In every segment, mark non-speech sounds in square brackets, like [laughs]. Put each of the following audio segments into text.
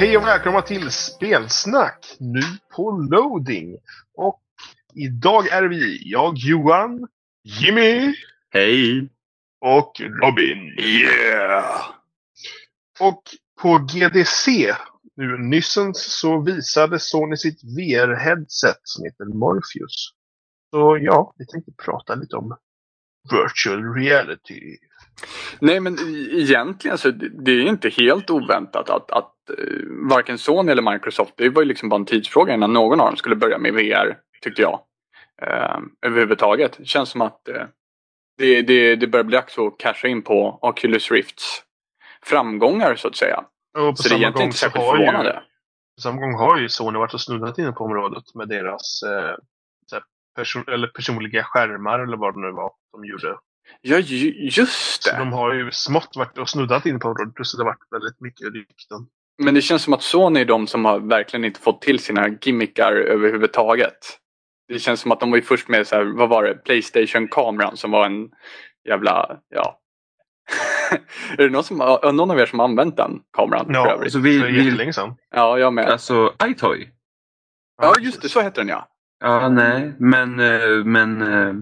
Hej och välkomna till Spelsnack, nu på loading. Och idag är vi, jag Johan, Jimmy Hej! och Robin. Yeah! Och på GDC nu nyssens så visade Sony sitt VR-headset som heter Morpheus. Så ja, vi tänkte prata lite om virtual reality. Nej men egentligen så det är inte helt oväntat att, att uh, varken Sony eller Microsoft, det var ju liksom bara en tidsfråga innan någon av dem skulle börja med VR, tyckte jag. Uh, överhuvudtaget. Det känns som att uh, det, det, det börjar bli dags att casha in på Oculus Rifts framgångar så att säga. Och på Så det är egentligen inte särskilt har ju, förvånande. på samma gång har ju Sony varit och snuddat inne på området med deras eh, person, eller personliga skärmar eller vad det nu var de gjorde. Ja, ju- just Så det. de har ju smått varit och snuddat in på området plus det har varit väldigt mycket rykten. Men det känns som att Sony är de som har verkligen inte fått till sina gimmickar överhuvudtaget. Det känns som att de var ju först med så här, vad var det, Playstation-kameran som var en jävla, ja. [laughs] är det någon, som, någon av er som har använt den kameran? för Ja, övrigt? Alltså, vi, för vi, jättelänge sedan. Ja, jag med. alltså iToy? Ja, just det, så heter den ja. Ja, nej, men, eh, men eh,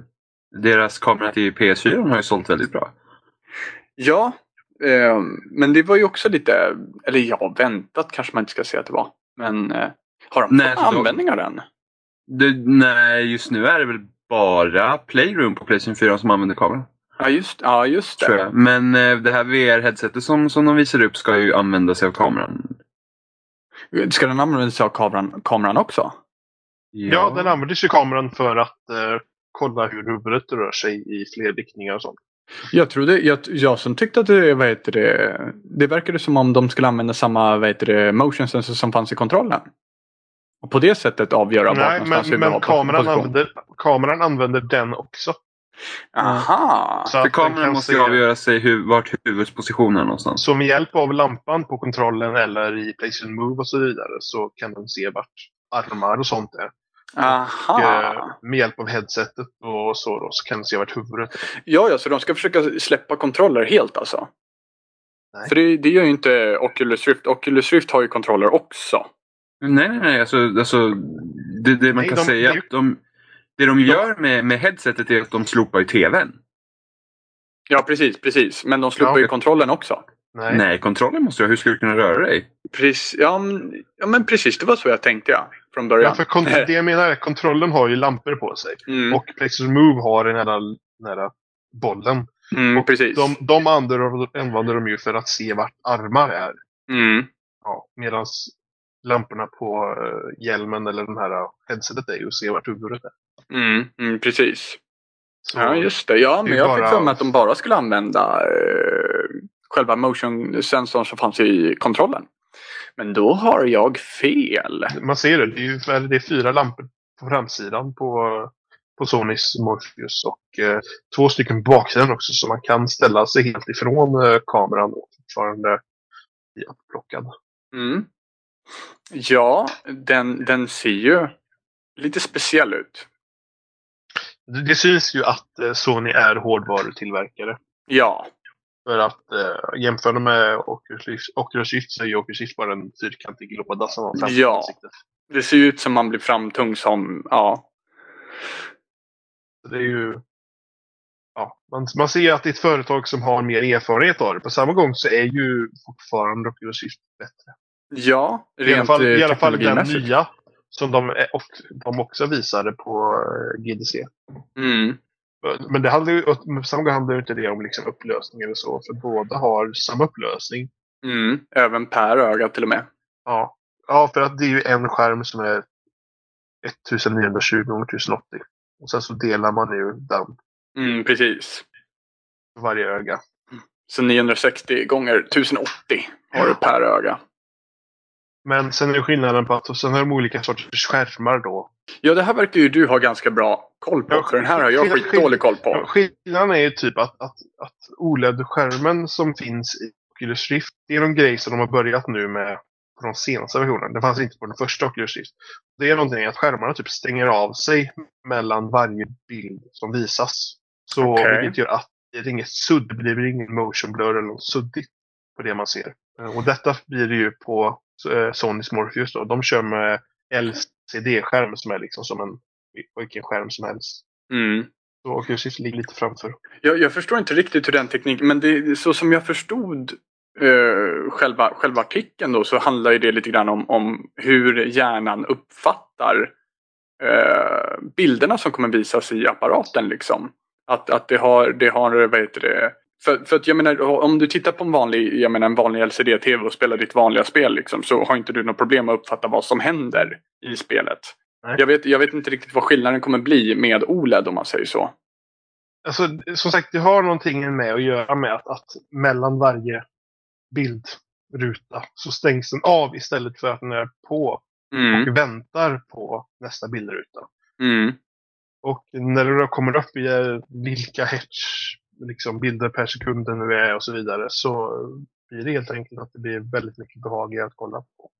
deras kamera till PS4 har ju sålt väldigt bra. Ja, eh, men det var ju också lite, eller ja, väntat kanske man inte ska säga att det var. Men eh, har de Nej, fått då- användning av den? Det, nej, just nu är det väl bara Playroom på Playstation 4 som använder kameran. Ja, just, ja, just Tror det. jag. Men eh, det här VR-headsetet som, som de visar upp ska ju använda sig av kameran. Ska den använda sig av kameran, kameran också? Ja, den använder sig kameran för att eh, kolla hur huvudet rör sig i fler riktningar och sånt. Jag trodde, jag, jag som tyckte att det, vad heter det, det verkade som om de skulle använda samma, vad heter det, motion sensor som fanns i kontrollen. Och på det sättet avgöra vart Nej, vi men, men kameran, använder, kameran använder den också. Aha! Så För kameran måste se- avgöra sig hu, vart huvudets position är någonstans. Så med hjälp av lampan på kontrollen eller i Playstation Move och så vidare så kan den se vart armar och sånt är. Och, Aha! eh, med hjälp av headsetet och så, då, så kan den se vart huvudet är. Ja, ja, så de ska försöka släppa kontroller helt alltså? Nej. För det, det gör ju inte Oculus Rift. Oculus Rift har ju kontroller också. Nej, nej, nej. Alltså, alltså, det, det man Nej, kan de- säga det- att de, det de gör med, med headsetet är att de slopar ju TVn. Ja, precis, precis. Men de slopar Ja. ju kontrollen också. Nej. Nej, kontrollen måste du ha. Hur ska du kunna röra dig? Precis, ja, men, ja, men precis, det var så jag tänkte jag. Från början. Ja, för [laughs] det jag menar är att kontrollen har ju lampor på sig. Mm, Och Playstation Move har den här, den här bollen. mm, och precis. De, de använder, använder de ju för att se vart armar är. Mm. Ja, Medan lamporna på eh, hjälmen eller den här headsetet är ju att se vart huvudet är. Mm, mm, precis. Så, Ja, just det. Ja, men jag bara- fick för mig att de bara skulle använda eh, själva motion-sensorn som fanns i kontrollen. Men då har jag fel. Man ser det. Det är, ju, det är fyra lampor på framsidan på, på Sonys Morpheus och eh, två stycken på baksidan också. Så man kan ställa sig helt ifrån eh, kameran och fortfarande bli upplockad. Mm. Ja, den, den ser ju lite speciell ut. Det, det syns ju att eh, Sony är hårdvarutillverkare. Ja, För att eh, jämföra med Rift så är ju Oculus Rift bara en fyrkantig låda som har framför Ja. det ser ut som man blir framtung som, ja. Det är ju... Ja, man, man ser att det är ett företag som har mer erfarenhet av det. På samma gång så är ju fortfarande Oculus Rift bättre. Ja, I alla rent fall, i alla fall den nya som de, och, de också visade på eh, GDC. Mm. Men det handlar ju, samma gång handlar ju inte det om liksom upplösning eller så. För båda har samma upplösning. Mm. Även per öga till och med. Ja. ja, för att det är ju en skärm som är 1920 x 1080. Och sen så delar man ju den Mm, precis. varje öga. Så 960 gånger 1080 har du per öga. Men sen är skillnaden på att sen har de olika sorters skärmar då. Ja, det här verkar ju du ha ganska bra koll på. Ja, för den här har jag skitdålig koll Ja, på. Skillnaden är ju typ att, att, att OLED-skärmen som finns i Oculus Rift, det är någon grej som de har börjat nu med på de senaste versionerna. Det fanns inte på den första Oculus Rift. Det är någonting att skärmarna typ stänger av sig mellan varje bild som visas. Så Okej. vilket gör att det är inget sudd, det blir ingen motion blur eller något suddigt på det man ser. Och detta blir det ju på Sonys Morpheus då, de kör med LCD-skärm som är liksom som en vilken skärm som helst. Mm. Så Oculus ligger lite framför. Jag, jag förstår inte riktigt hur den tekniken, men det, så som jag förstod eh, själva, själva artikeln då så handlar ju det lite grann om, om hur hjärnan uppfattar eh, bilderna som kommer visas i apparaten liksom. Att, att det har, det har, vad heter det, för, för att jag menar, om du tittar på en vanlig, jag menar en vanlig LCD-TV och spelar ditt vanliga spel liksom, så har inte du något problem att uppfatta vad som händer i spelet. Nej. Jag vet, jag vet inte riktigt vad skillnaden kommer bli med OLED om man säger så. Alltså, som sagt, det har någonting med att göra med att, att mellan varje bildruta så stängs den av istället för att den är på Mm, och väntar på nästa bildruta. mm, Och när det då kommer upp i eh, vilka hertz liksom, bilder per sekund det nu är och så vidare så blir det helt enkelt att det blir väldigt mycket behagligare att kolla på.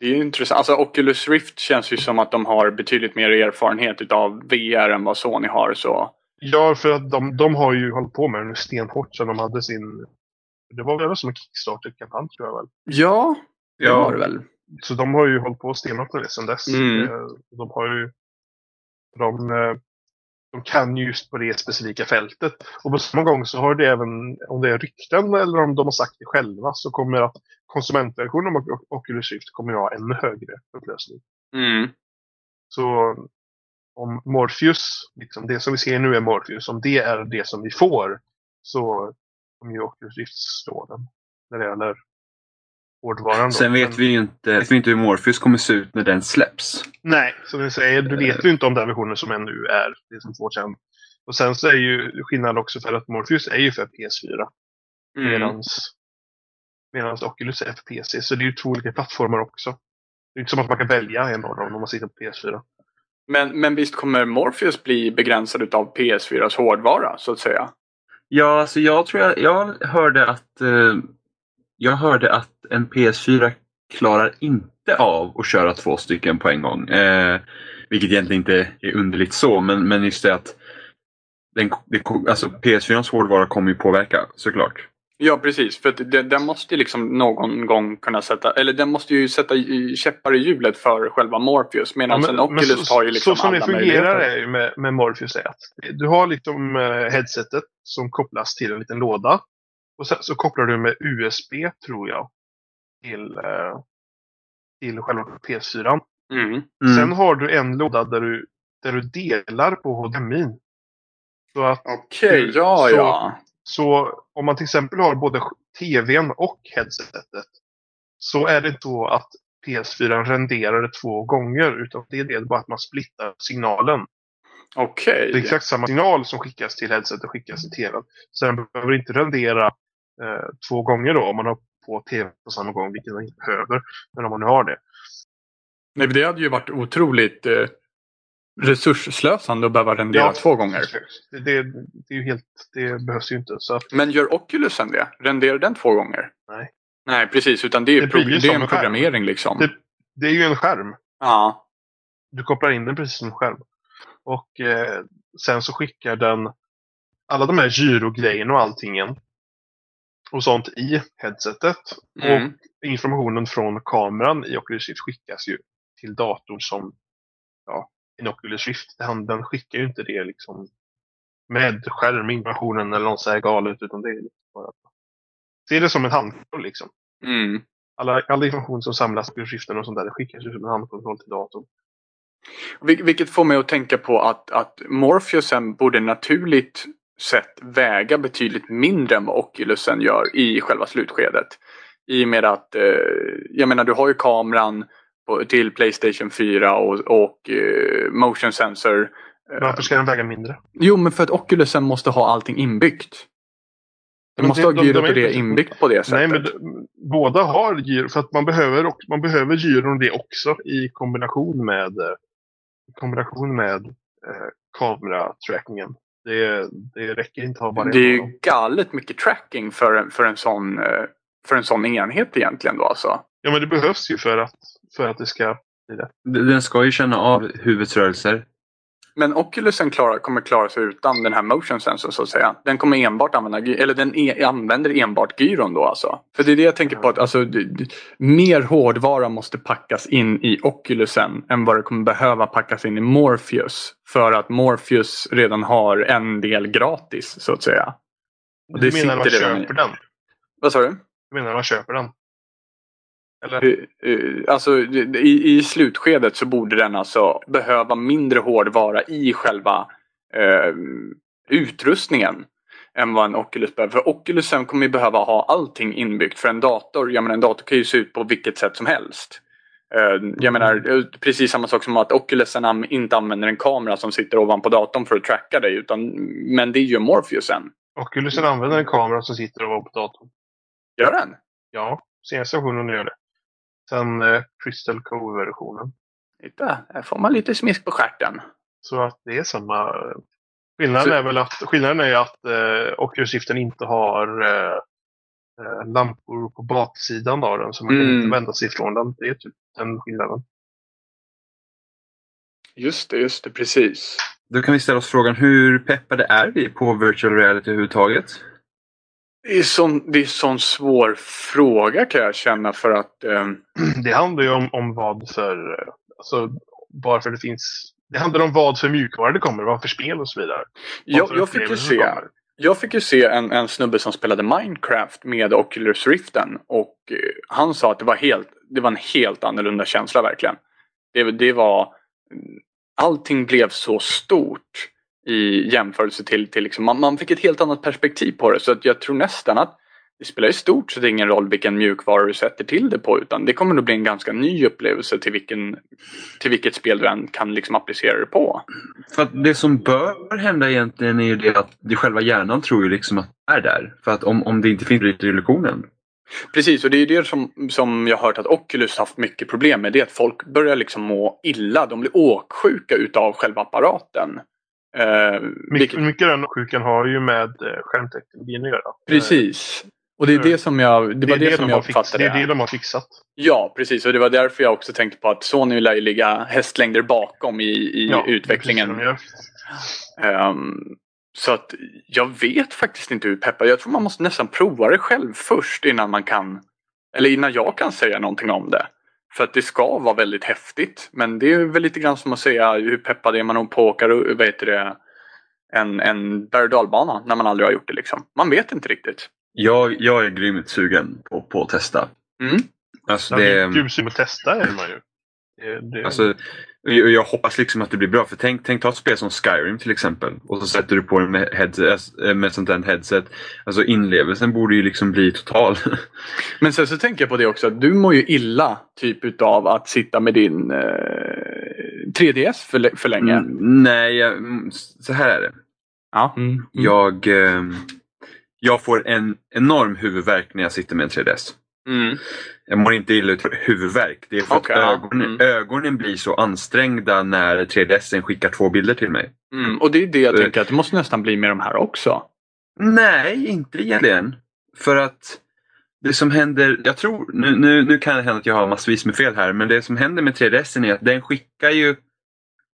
Det är ju intressant. Alltså Oculus Rift känns ju som att de har betydligt mer erfarenhet utav VR än vad Sony har. Så. Ja, för att de, de har ju hållit på med det nu stenhårt sedan de hade sin... Det var väl som en Kickstarter-kampanj tror jag väl. Ja, det Ja. har det väl. Så de har ju hållit på stenhårt med det sedan dess. Mm. Eh, De har ju... De, eh, de kan ju just på det specifika fältet. Och på samma gång så har det även, om det är rykten eller om de har sagt det själva, så kommer att konsumentversionen av Oc- Oculus Rift kommer att ha ännu högre upplösning. Mm. Så om Morpheus, liksom det som vi ser nu är Morpheus, om det är det som vi får så kommer ju Oculus Rift slå den. När det gäller hårdvaran. Sen vet Men- vi ju inte, vet vi inte hur Morpheus kommer se ut när den släpps. Nej, som vi säger, du vet ju inte om den versionen som än nu är det som får sen. Och sen så är ju skillnaden också för att Morpheus är ju för PS4. Mm. Medans, medans Oculus är för PC. Så det är ju två olika plattformar också. Det är inte som att man kan välja en av dem om man sitter på PS4. Men, men visst kommer Morpheus bli begränsad utav PS4s hårdvara så att säga? Ja, alltså jag tror jag, jag hörde att eh, jag hörde att en PS4 klarar inte av att köra två stycken på en gång. Eh, vilket egentligen inte är underligt så, men, men just det att den, det, alltså PS4s hårdvara kommer ju påverka såklart. Ja precis, för att den, den måste ju liksom någon gång kunna sätta, eller den måste ju sätta käppar i hjulet för själva Morpheus. Medan en Oculus så, har ju liksom så som det alla fungerar är ju med, med Morpheus är att du har liksom eh, headsetet som kopplas till en liten låda. Och sen så kopplar du med USB, tror jag, till, eh, till själva PS4. Mm. Mm. Sen har du en låda där du, där du delar på HDMI. Så att Okej, ja Så- ja. Så om man till exempel har både TVn och headsetet så är det då att PS4 renderar det två gånger utan det är det bara att man splittar signalen. Okej. Det är exakt samma signal som skickas till headsetet skickas till TVn. Så den behöver inte rendera eh, två gånger då om man har på TV på samma gång, vilket man inte behöver. Men om man nu har det. Nej, det hade ju varit otroligt eh, resursslösande att behöva rendera Ja. två gånger. Det, det, det är ju helt, det behövs ju inte. Så Men gör Oculusen det? Renderar den två gånger? Nej. Nej, precis. Utan det är, Det ju det är en en programmering liksom. Det- det är ju en skärm. Ja. Du kopplar in den precis som en skärm. Och eh, sen så skickar den alla de här gyrogrejerna och allting och sånt i headsetet. Mm. Och informationen från kameran i Oculus Rift skickas ju till datorn som ja, en Oculus Rift. Den, den skickar ju inte det liksom med skärminformationen eller något så här galet utan det är liksom Se det som en handkontroll liksom. Mm. Alla, all information som samlas på Riften och sånt där det skickas ju som en handkontroll till datorn. Vil- Vilket får mig att tänka på att, att Morpheusen borde naturligt sett väga betydligt mindre än vad Oculusen gör i själva slutskedet. I och med att, eh, jag menar du har ju kameran på, till Playstation 4 och, och eh, motion sensor. Eh, Varför ska den väga mindre? Jo, men för att Oculusen måste ha allting inbyggt. Den Men måste det- ha de- de gyrot är och det inbyggt på det Nej, sättet. men d- båda har gyro för att man behöver, man behöver gyron och det också i kombination med eh, i kombination med eh, kameratrackingen. Det, det räcker inte att ha bara det är ju galet mycket tracking för, en- för, en sån, eh, för en sån enhet egentligen då alltså. Ja, men det behövs ju för att, för att det ska bli det. Den ska ju känna av huvudets rörelser. Men Oculusen klara, kommer klara sig utan den här motion sensor så att säga. Den kommer enbart använda, eller den e använder enbart gyron då alltså. För det är det jag tänker på att alltså, mer hårdvara måste packas in i Oculusen än vad det kommer behöva packas in i Morpheus. För att Morpheus redan har en del gratis så att säga. Och Du menar man sitter redan i- köper den? Vad sa du? Du menar man köper den? Eller? Eh, Alltså i, i slutskedet så borde den alltså behöva mindre hårdvara i själva eh, utrustningen än vad en Oculus behöver. För Oculusen kommer ju behöva ha allting inbyggt för en dator. Jag menar en dator kan ju se ut på vilket sätt som helst. Eh, Jag menar eh, precis samma sak som att Oculusen inte använder en kamera som sitter ovanpå datorn för att tracka dig. Utan, men det gör Morpheusen. Oculusen använder en kamera som sitter över på datorn. Gör den? Ja, senaste versionen gör det. Sen eh, Crystal Cove-versionen. Titta, här får man lite smisk på stjärten. Så att det är samma. Skillnaden Så- är väl att, skillnaden är att eh, Oculus Riften inte har eh, eh, lampor på baksidan av den. Så man kan Mm. inte vända sig ifrån den. Det är typ den skillnaden. Just det, just det, precis. Då kan vi ställa oss frågan hur peppade är vi på virtual reality överhuvudtaget? Det är sån, det är sån svår fråga kan jag känna för att eh, [clears throat] Det handlar ju om, om vad för, alltså varför det finns, det handlar om vad för mjukvara det kommer, vad för spel och så vidare. Jag, jag, fick ju se, jag fick ju se en, en snubbe som spelade Minecraft med Oculus Riften och eh, han sa att det var, helt, det var en helt annorlunda känsla verkligen. Det, det var, allting blev så stort i jämförelse till, till liksom, man, man fick ett helt annat perspektiv på det så att jag tror nästan att det spelar i stort sett ingen roll vilken mjukvara du sätter till det på utan det kommer nog bli en ganska ny upplevelse till, vilken, till vilket spel du än kan liksom applicera det på. För att det som bör hända egentligen är ju det att det själva hjärnan tror ju liksom att det är där. För att om, om det inte finns bryter illusionen. Precis, och det är ju det som, som jag har hört att Oculus haft mycket problem med. Det är att folk börjar liksom må illa. De blir åksjuka utav själva apparaten. Eh, Mycket, mycket av den sjukan har ju med eh, skärmteknologin att göra. Eh, precis. Och det är det som jag, det var det, är som de jag uppfattade. Det är det de har fixat. Ja, precis. Och det var därför jag också tänkte på att Sony lär ju ligga hästlängder bakom i, i Ja, utvecklingen. det det. Ehm, så att jag vet faktiskt inte hur peppad. Jag tror man måste nästan prova det själv först innan man kan. Eller innan jag kan säga någonting om det. För att det ska vara väldigt häftigt. Men det är väl lite grann som att säga hur peppad är man på att åka vad heter det, en, en berg och dalbana när man aldrig har gjort det. Liksom. Man vet inte riktigt. Jag, jag är grymt sugen på, på att testa. Mm. Alltså, det, det... Gud, att testa är man ju. Det, det, alltså, jag, jag hoppas liksom att det blir bra. För tänk, tänk ta ett spel som Skyrim till exempel. Och så sätter du på den med, headset, äh, med sånt där headset. Alltså inlevelsen borde ju liksom bli total. [laughs] Men sen så tänker jag på det också. att Du mår ju illa typ utav att sitta med din eh, 3DS för, för länge. Mm, nej, jag, mm, så här är det. Ja. Mm. Mm. Jag, ehm, jag får en enorm huvudvärk när jag sitter med en 3DS. Mm. Jag mår inte illa utav huvudvärk. Det är för Okej, att ögonen, Mm. ögonen blir så ansträngda när 3DSen skickar två bilder till mig. Mm. Och det är det jag Eh. tänker att det måste nästan bli med de här också. Nej, inte egentligen. För att det som händer, jag tror, nu, nu, nu kan det hända att jag har massvis med fel här, men det som händer med 3DSen är att den skickar ju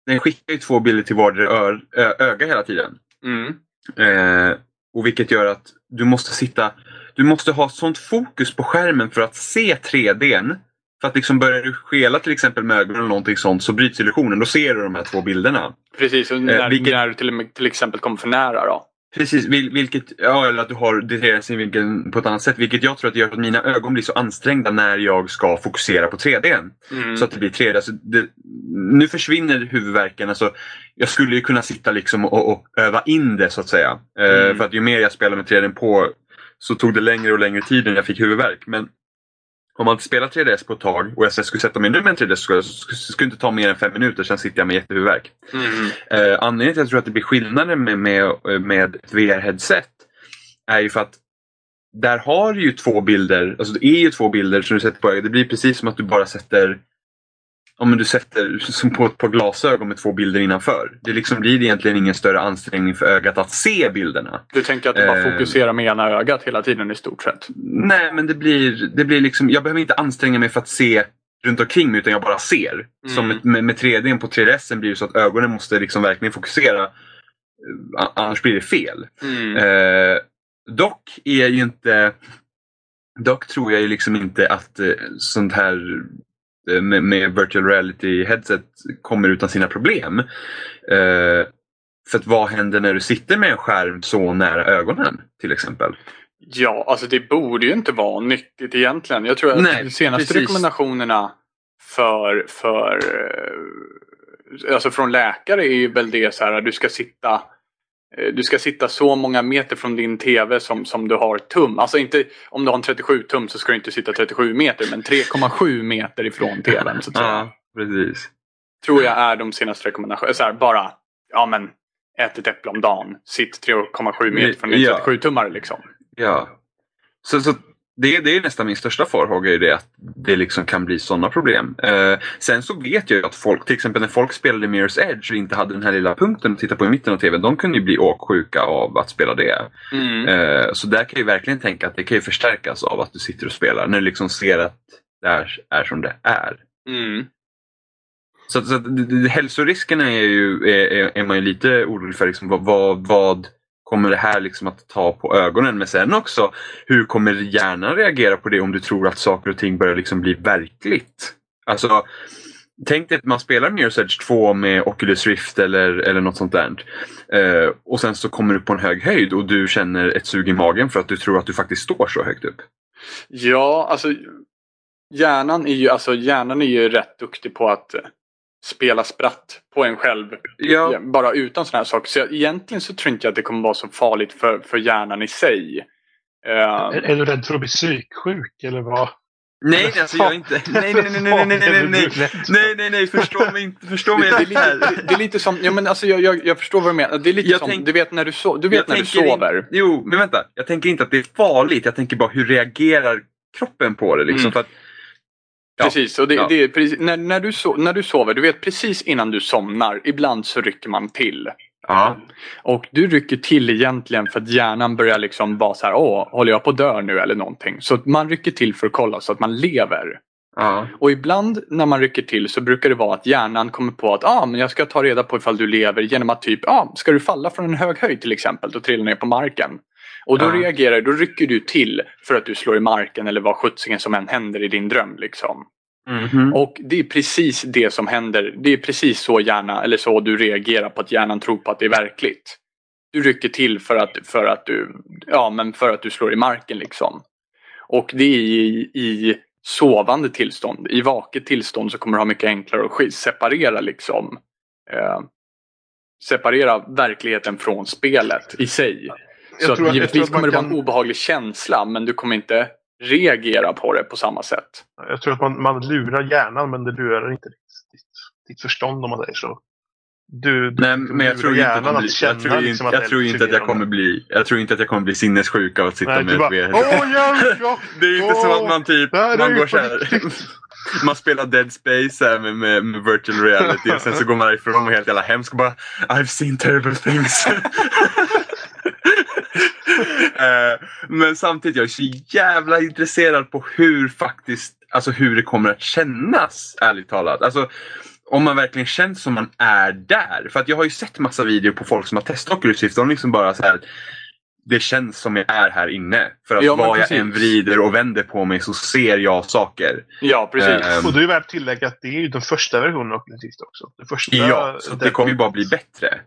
den skickar ju två bilder till vardera öga hela tiden. Mm. Eh, och vilket gör att du måste sitta, du måste ha sånt fokus på skärmen för att se 3Dn. För att liksom börjar du skela till exempel med ögonen eller någonting sånt så bryts illusionen. Då ser du de här två bilderna. Precis, och när, vilket- när du till, till exempel kommer för nära då. Precis, vil, vilket, ja, eller att du har detaljeringssynvinkeln på ett annat sätt. Vilket jag tror att gör att mina ögon blir så ansträngda när jag ska fokusera på 3D. Mm. Så att det blir 3D. Alltså det, nu försvinner huvudvärken. Alltså, jag skulle ju kunna sitta liksom och, och öva in det så att säga. Eh, Mm. för att ju mer jag spelar med 3D på så tog det längre och längre tid innan jag fick huvudvärk. Men om man spelar 3DS på ett tag och jag sen skulle sätta mig nu med en 3DS så skulle det inte ta mer än fem minuter sen sitter jag med jättehuvudvärk. Mm. Eh, anledningen till att jag tror att det blir skillnader med, med, med ett VR-headset är ju för att där har du ju två bilder, alltså det är ju två bilder som du sätter på ögat. Det blir precis som att du bara sätter om du sätter som på ett par glasögon med två bilder innanför. Det liksom blir egentligen ingen större ansträngning för ögat att se bilderna. Du tänker att du bara Eh. fokuserar med ena ögat hela tiden i stort sett? Nej, men det blir, det blir liksom, jag behöver inte anstränga mig för att se runt omkring mig utan jag bara ser. Mm. Som med, med, med 3D på 3DS blir det så att ögonen måste liksom verkligen fokusera. eh, Annars blir det fel. Mm. Eh, dock är ju inte Dock tror jag ju liksom inte att eh, sånt här med, med virtual reality headset kommer utan sina problem. Eh, för att vad händer när du sitter med en skärm så nära ögonen till exempel? Ja, alltså det borde ju inte vara nyttigt egentligen. Jag tror att Nej, de senaste precis. rekommendationerna för, för eh, alltså från läkare är ju väl det så här att du ska sitta eh, du ska sitta så många meter från din TV som, som du har tum. Alltså inte om du har en 37 tum så ska du inte sitta 37 meter men 3,7 meter ifrån TVn. Så. Ja, precis. Tror jag är de senaste rekommendationerna. Så här, bara, ja men ät ett äpple om dagen. Sitt 3,7 meter från din Ja. 37-tummare liksom. Ja. Så, så det, det är nästan min största farhåga i det att det liksom kan bli sådana problem. Eh, sen så vet jag ju att folk, till exempel när folk spelade Mirror's Edge och inte hade den här lilla punkten att titta på i mitten av TVn, de kunde ju bli åksjuka av att spela det. Mm. Eh, så där kan jag verkligen tänka att det kan ju förstärkas av att du sitter och spelar när du liksom ser att det här är som det är. Mm. Så, så hälsoriskerna är, ju, är, är- är man ju lite orolig för. Liksom, vad, vad kommer det här liksom att ta på ögonen? Men sen också, hur kommer hjärnan reagera på det om du tror att saker och ting börjar liksom bli verkligt? Alltså, tänk dig att man spelar Mirror's Edge 2 med Oculus Rift eller, eller något sånt där. Eh, och sen så kommer du på en hög höjd och du känner ett sug i magen för att du tror att du faktiskt står så högt upp. Ja, alltså hjärnan är ju, alltså, hjärnan är ju rätt duktig på att eh, spela spratt på en själv. Ja, Bara utan sådana här saker. Så jag, egentligen så tror inte jag att det kommer vara så farligt för, för hjärnan i sig. Eh, Är, är du rädd för att bli psyksjuk eller vad? nej, alltså jag inte... Nej, nej, nej, nej, nej, nej, nej, nej. Nej, nej, nej, förstå mig inte. Förstå mig det, är lite, det, det är lite som, ja men alltså jag, jag, jag förstår vad du menar. Det är lite Jag som, tänk- du vet när du, so, du, vet när du sover. In, jo, men vänta. Jag tänker inte att det är farligt. Jag tänker bara hur reagerar kroppen på det? Liksom, Mm. för att, Ja. Precis, och det, Ja. det är precis, när, när, du so, när du sover, du vet precis innan du somnar, ibland så rycker man till. ja, Och du rycker till egentligen för att hjärnan börjar liksom vara så här, åh, håller jag på att dö nu eller någonting? Så man rycker till för att kolla så att man lever. ja, Och ibland när man rycker till så brukar det vara att hjärnan kommer på att ah, men jag ska ta reda på ifall du lever genom att typ, ah, ska du falla från en hög höjd till exempel och trilla ner på marken? Och då Ja. reagerar då rycker du till för att du slår i marken eller vad sjuttsingen som än händer i din dröm. Liksom. mhm, Och det är precis det som händer. Det är precis så hjärna, eller så du reagerar på att hjärnan tror på att det är verkligt. Du rycker till för att, för att, du, ja, men för att du slår i marken liksom. Och det är i, i sovande tillstånd. I vaket tillstånd så kommer du ha mycket enklare att separera liksom. Eh, separera verkligheten från spelet i sig. Jag Så tror att att- jag givetvis tror att man kommer det vara en kan- obehaglig känsla men du kommer inte reagera på det på samma sätt. Jag tror att man, man lurar hjärnan men det lurar inte ditt, ditt, ditt förstånd om man säger så. Du, du Nej, men jag tror inte att, blir, jag tror, liksom inte, att jag det är tror inte att jag kommer bli Jag tror inte att jag kommer bli sinnessjuk av att sitta Nej, med bara, ett! Ja, [laughs] Det är inte som Åh, att man typ, man går så här, [laughs] Man spelar Dead Space här med, med, med virtual reality och sen så går man ifrån och helt jävla hemsk och bara I've seen terrible things. [laughs] [laughs] Eh, Men samtidigt, jag är så jävla intresserad på hur faktiskt, alltså hur det kommer att kännas, ärligt talat. Alltså, om man verkligen känns som man är där. För att jag har ju sett massa videor på folk som har testat Oculus Rift. De liksom bara så här. Det känns som jag är här inne. För att Ja, vad jag än vrider och vänder på mig så ser jag saker. Ja, precis. Ehm, Och det är värt att tillägga att det är ju den första versionen av Oculus Rift också. Den första, Ja, så det kommer ju bara bli bättre.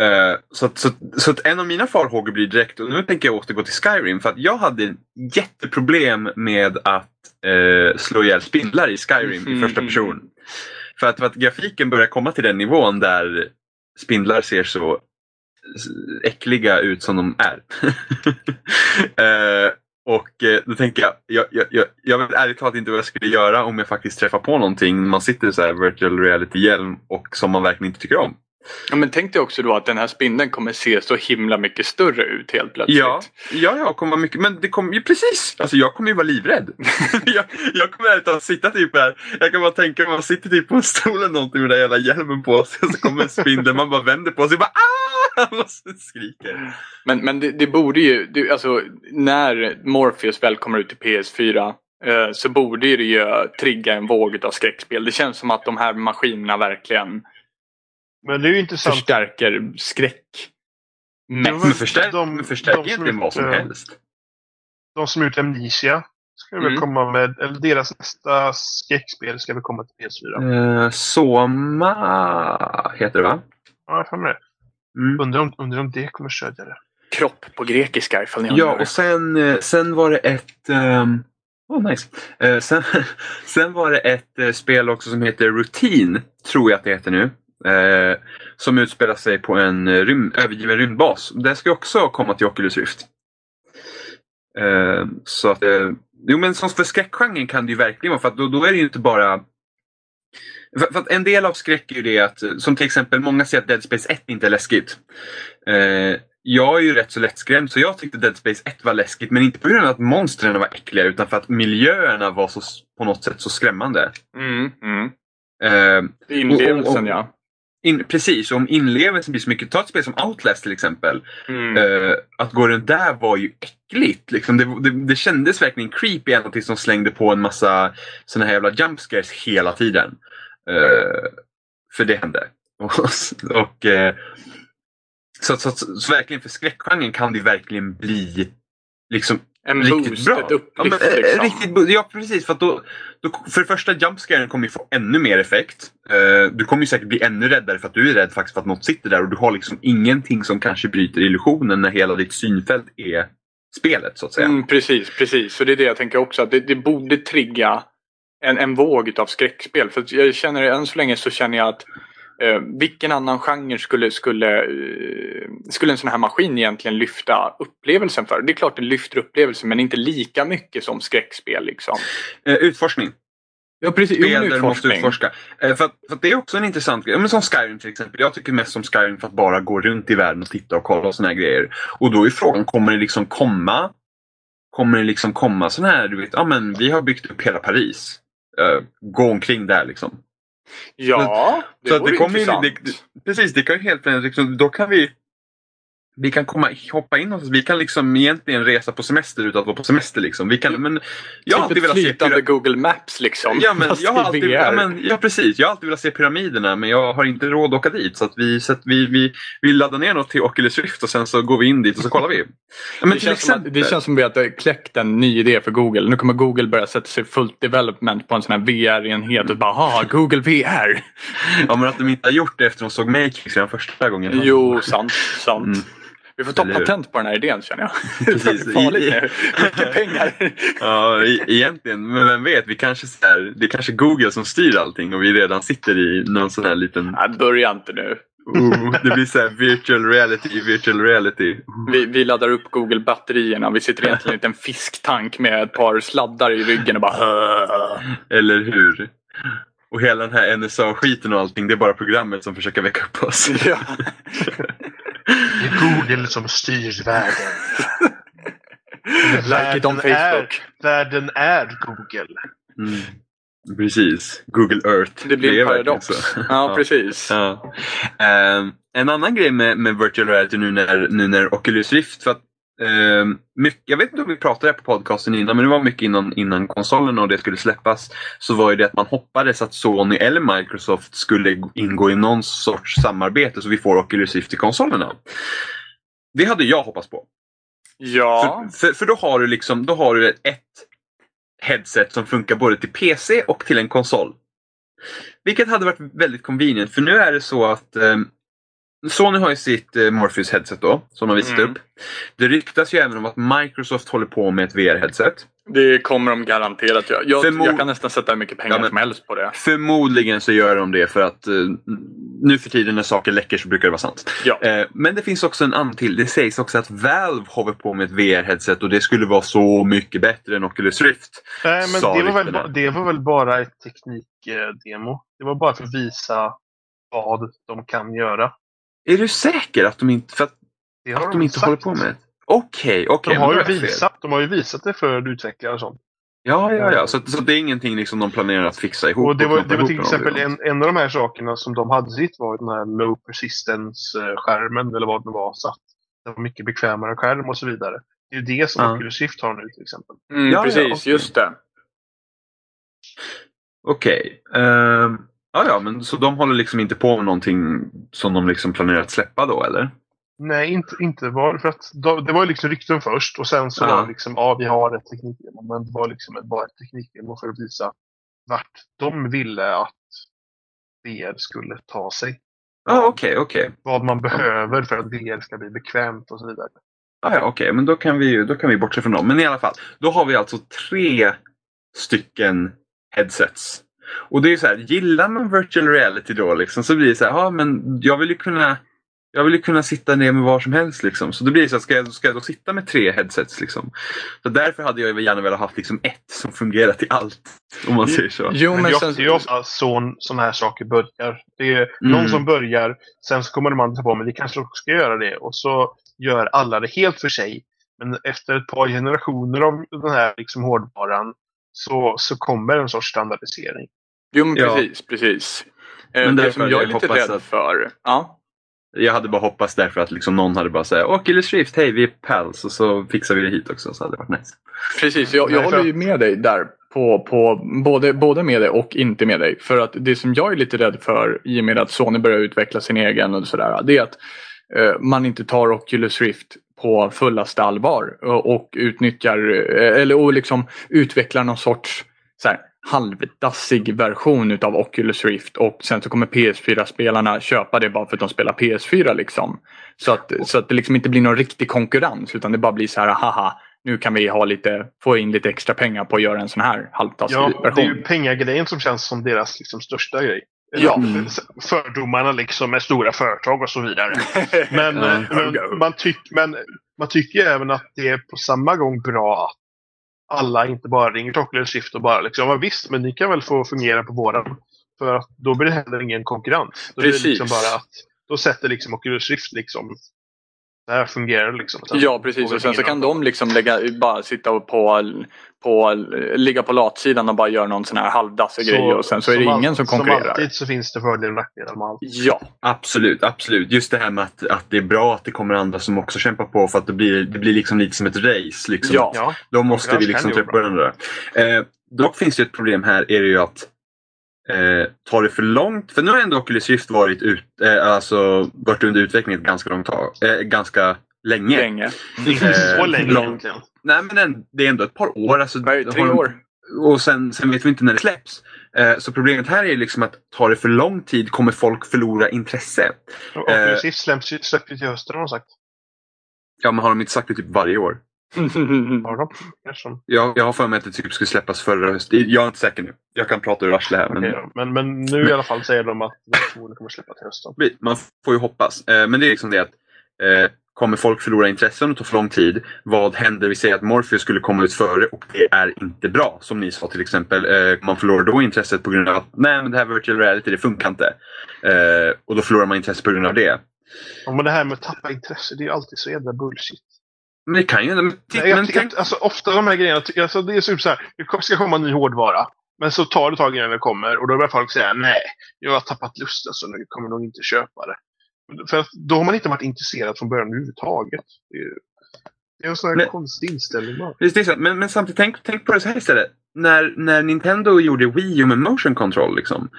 Eh, så, att, så, så att en av mina farhågor blir direkt, och nu tänker jag återgå till Skyrim, för att jag hade jätteproblem med att uh, slå ihjäl spindlar i Skyrim i Mhm. första person. För att, för att grafiken börjar komma till den nivån där spindlar ser så äckliga ut som de är. [laughs] Eh, och då tänker jag, jag, jag, jag, jag vet ärligt talat inte vad jag skulle göra om jag faktiskt träffar på någonting. Man sitter i så här virtual reality-hjälm och som man verkligen inte tycker om. Ja, men tänk dig också då att den här spindeln kommer se så himla mycket större ut helt plötsligt. Ja, ja, jag kommer vara mycket, men det kommer ju precis, alltså jag kommer ju vara livrädd. [laughs] jag, jag kommer ärligt talat sitta typ här, jag kan bara tänka mig att man sitter typ på en stol eller någonting med den där jävla hjälmen på sig och så kommer en spindel, man bara vänder på sig och bara ah! [laughs] Och så skriker. Men, men det, det borde ju, det, alltså när Morpheus väl kommer ut till PS4 eh, så borde det ju trigga en våg av skräckspel. Det känns som att de här maskinerna verkligen Men det är ju intressant. förstärker skräck. Men Men de- förstärk, de- men förstärk de som egentligen vad som eh, helst. De som gjort Amnesia ska väl Mm. komma med, eller deras nästa skräckspel ska väl komma till PS4. Eh, Soma heter det va? Ja, jag med det. Mm. Undrar om, undrar om det kommer stödja det. Kropp på grekiska ifall ni Ja, undrar. och sen, eh, sen var det ett... Um, oh, nice. Eh, sen, [laughs] sen var det ett eh, spel också som heter Routine, tror jag att det heter nu. Eh, som utspelar sig på en rym, övergiven rymdbas. Det ska också komma till Oculus Rift. Eh, så att, eh, jo men som för skräckgenren kan det ju verkligen vara, för då, då är det ju inte bara för, för en del av skräck är ju det att, som till exempel många säger att Dead Space 1 inte är läskigt. Eh, jag är ju rätt så lättskrämd så jag tyckte Dead Space 1 var läskigt men inte på grund av att monstren var äckliga utan för att miljöerna var så, på något sätt så skrämmande. Mm, mm. Eh, Inlevelsen ja. In, precis, om inlevelsen blir så mycket, ta ett spel som Outlast till exempel. Mm. Eh, att gå runt där var ju äckligt. Liksom. Det, det, det kändes verkligen creepy ända tills de slängde på en massa såna här jävla jump scares hela tiden. Eh, för det hände. [laughs] Och, eh, så, så, så, så verkligen för skräckgenren kan det verkligen bli liksom En riktigt boost, bra. ett upplift ja, men, eh, liksom. riktigt, bo- ja precis, för, då, då, för det första jumpscaren kommer ju få ännu mer effekt. Eh, du kommer ju säkert bli ännu räddare för att du är rädd faktiskt för att något sitter där och du har liksom ingenting som kanske bryter illusionen när hela ditt synfält är spelet så att säga. Mm, precis, precis. Så det är det jag tänker också. Att det, det borde trigga en, en våg av skräckspel. För jag känner, än så länge så känner jag att eh, vilken annan genre skulle, skulle, eh, skulle en sån här maskin egentligen lyfta upplevelsen för? Det är klart det lyfter upplevelsen men inte lika mycket som skräckspel liksom. Eh, utforskning. Ja precis, Spel där du måste utforska. Eh, för, att, för att det är också en intressant grej. Men som Skyrim till exempel. Jag tycker mest om Skyrim för att bara gå runt i världen och titta och kolla och såna här grejer. Och då är frågan, kommer det liksom komma Kommer det liksom komma sån här, du vet, ja men vi har byggt upp hela Paris. Eh, gå omkring där liksom. Ja, det så vore det kommer ju, intressant. det, det, precis, det kan ju helt förändras. Liksom, då kan vi vi kan komma, hoppa in någonstans. Vi kan liksom egentligen resa på semester utan att vara på semester. Liksom. Vi kan, men jag har typ alltid velat se flytande pyra- Google Maps liksom. Ja, men jag har alltid, ja, men, ja, precis. Jag har alltid velat se pyramiderna men jag har inte råd att åka dit. Så att vi, så att vi, vi, vi laddar ner något till Oculus Rift och sen så går vi in dit och så kollar vi. Ja, det, känns som att, det känns som att det har kläckt en ny idé för Google. Nu kommer Google börja sätta sig fullt development på en sån här VR-enhet och bara ha Google VR. Ja, men att de inte har gjort det efter de såg Matrix redan första gången. Jo, sant, sant. Mm. Vi får ta Eller patent på den här idén känner jag. [laughs] Precis. Det farligt nu. [laughs] Mycket pengar. Ja, e- egentligen. Men vem vet, vi kanske så här, det är kanske Google som styr allting och vi redan sitter i någon sån här liten... Nej, börja inte nu. Oh, det blir så här virtual reality, virtual reality. Vi, vi laddar upp Google-batterierna. Vi sitter egentligen i en liten fisktank med ett par sladdar i ryggen och bara [laughs] Eller hur? Och hela den här NSA-skiten och allting, det är bara programmet som försöker väcka upp oss. ja. Det är Google som styr världen. [laughs] Världen är, Facebook. världen är Google. Mm. Precis. Google Earth. Det blir en paradox. [laughs] Ja, precis. Ja. Ehm, en annan grej med, med virtual reality nu när, nu när Oculus Rift. För att, ehm, mycket, jag vet inte om vi pratade det på podcasten innan, men det var mycket innan, innan konsolen och det skulle släppas. Så var ju det att man hoppades att Sony eller Microsoft skulle ingå i någon sorts samarbete så vi får Oculus Rift i konsolerna. Det hade jag hoppats på. Ja. För, för, för då har du liksom då har du ett headset som funkar både till PC och till en konsol. Vilket hade varit väldigt convenient. För nu är det så att eh, Sony har ju sitt eh, Morpheus headset då, som de visat Mm. upp. Det ryktas ju även om att Microsoft håller på med ett VR-headset. Det kommer de garanterat göra. Jag, Förmo- jag kan nästan sätta hur mycket pengar Ja, men- som helst på det. Förmodligen så gör de det för att eh, nu för tiden när saker läcker så brukar det vara sant. Ja. Eh, men det finns också en annan till. Det sägs också att Valve håller på med ett VR-headset och det skulle vara så mycket bättre än Oculus Rift. Nej, men det var, väl, det var väl bara ett teknikdemo. Det var bara för att visa vad de kan göra. Är du säker att de inte, för att, Det har att de de inte sagt. håller på med det? Okej, okej. De men har, ju visat, de har ju visat det för utvecklare och sånt. Ja, ja, ja. Så, så det är ingenting liksom de planerar att fixa ihop? Och det var, knoppa det var till exempel en, en av de här sakerna som de hade sitt var den här low persistence-skärmen eller vad det var satt. Det var mycket bekvämare skärm och så vidare. Det är ju det som Ja. Oculus Rift har nu till exempel. Mm, Ja, ja, precis, okej. just det. Okej. Ehm, ja, ja, men så de håller liksom inte på med någonting som de liksom planerar att släppa då, eller? Nej, inte, inte var för att då, det var ju liksom rykten först och sen så Ja. var det liksom, ja vi har ett teknikdemo, men det var liksom bara ett teknikdemo för att visa vart de ville att VR skulle ta sig. Ja, okej, okej. Vad man behöver för att VR ska bli bekvämt och så vidare. Ja, ja, okej, men då kan, vi, ju- då kan vi bortse från dem. Men i alla fall, då har vi alltså tre stycken headsets. Och det är ju så här, gillar man virtual reality då liksom, så blir det så här, ja men jag vill ju kunna jag vill ju kunna sitta ner med var som helst. Liksom. Så det blir så här, ska jag, ska jag då sitta med tre headsets? Liksom? Så därför hade jag gärna velat ha haft liksom ett som fungerar till allt. Om man säger så. Jo, Men men sen, det är ofta så sådana här saker börjar. Det är någon Mm. som börjar, sen så kommer de andra på men vi kanske också ska göra det. Och så gör alla det helt för sig. Men efter ett par generationer av den här liksom hårdvaran så, så kommer en sorts standardisering. Jo, men Ja. precis, precis. Eh, Men det som jag är lite rädd att- för. Ja. Jag hade bara hoppats därför att liksom någon hade bara sagt Oculus Rift, hej vi är pals och så fixar vi det hit också. Så hade det varit nice. Precis, jag, jag håller ju med dig där. På, på både, både med dig och inte med dig. För att det som jag är lite rädd för i och med att Sony börjar utveckla sin egen och sådär. Det är att eh, man inte tar Oculus Rift på fullaste allvar. Och, och utnyttjar, eh, eller och liksom utvecklar någon sorts så här, halvdassig version utav Oculus Rift. Och sen så kommer PS4-spelarna köpa det bara för att de spelar PS4 liksom. Så att, så att det liksom inte blir någon riktig konkurrens utan det bara blir så här haha nu kan vi ha lite, få in lite extra pengar på att göra en sån här halvtaskig Ja, det är version. ju pengagrejen som känns som deras liksom, största grej. Ja. Eller, Fördomarna liksom med stora företag och så vidare. [laughs] Men, eh, men, man, tyck, men man tycker även att det är på samma gång bra att alla inte bara ringer Oculus Rift och bara liksom, ja, visst, men ni kan väl få fungera på våran. För att då blir det heller ingen konkurrens. Då blir det Precis. liksom bara att då sätter liksom Oculus Rift liksom det här fungerar liksom. Ja precis och sen så kan de liksom lägga, bara sitta på, på, ligga på latsidan och bara göra någon sån här halvdassig grej och sen så är det ingen all- som konkurrerar. Som alltid så finns det fördelar och nackdelar med allt. Ja, Absolut, absolut. Just det här med att, att det är bra att det kommer andra som också kämpar på för att det blir, det blir liksom lite som ett race. Liksom. Ja. Ja, Då måste vi liksom på varandra. Eh, dock finns det ett problem här, är det ju att eh, tar det för långt, för nu har ändå Oculus Rift varit, ut, eh, alltså, varit under utveckling ett ganska långt tag, eh, ganska länge. länge. inte Eh, så länge lång- egentligen. Nej men en, det är ändå ett par år. Alltså, det, tre har år? Och sen, sen vet vi inte när det släpps. Eh, så problemet här är liksom att tar det för lång tid kommer folk förlora intresse. Och Oculus Rift släpps ju- släpps ju till hösten har de sagt. Ja men har de inte sagt det typ varje år? Kanske. Jag, jag har för mig att det typ skulle släppas förra hösten. Jag är inte säker nu. Jag kan prata ur arslet här. Men då. Men, men nu i alla fall säger de att förmodligen kommer släppa till hösten. man får ju hoppas. Eh, men det är liksom det att eh, kommer folk förlora intressen och ta för lång tid? Vad händer? Vi säger att Morpheus skulle komma ut före och det är inte bra. Som ni sa till exempel. Eh, man förlorar då intresset på grund av att nej men det här virtual reality det funkar inte. Och då förlorar man intresse på grund av det. Ja, men det här med att tappa intresse, det är ju alltid så jävla bullshit. Men det kan ju men, titt, Nej, jag, men tänk, alltså, ofta de här grejerna, alltså, det är typ så här, det ska komma ny hårdvara. Men så tar det tag innan det kommer och då börjar folk säga nej, jag har tappat lusten så nu kommer nog inte köpa det. För då har man inte varit intresserad från början överhuvudtaget. Det är, en sån här Men- konstig inställning bara. Men, men samtidigt, tänk, tänk på det så här istället. När, när Nintendo gjorde Wii U med motion control. Liksom,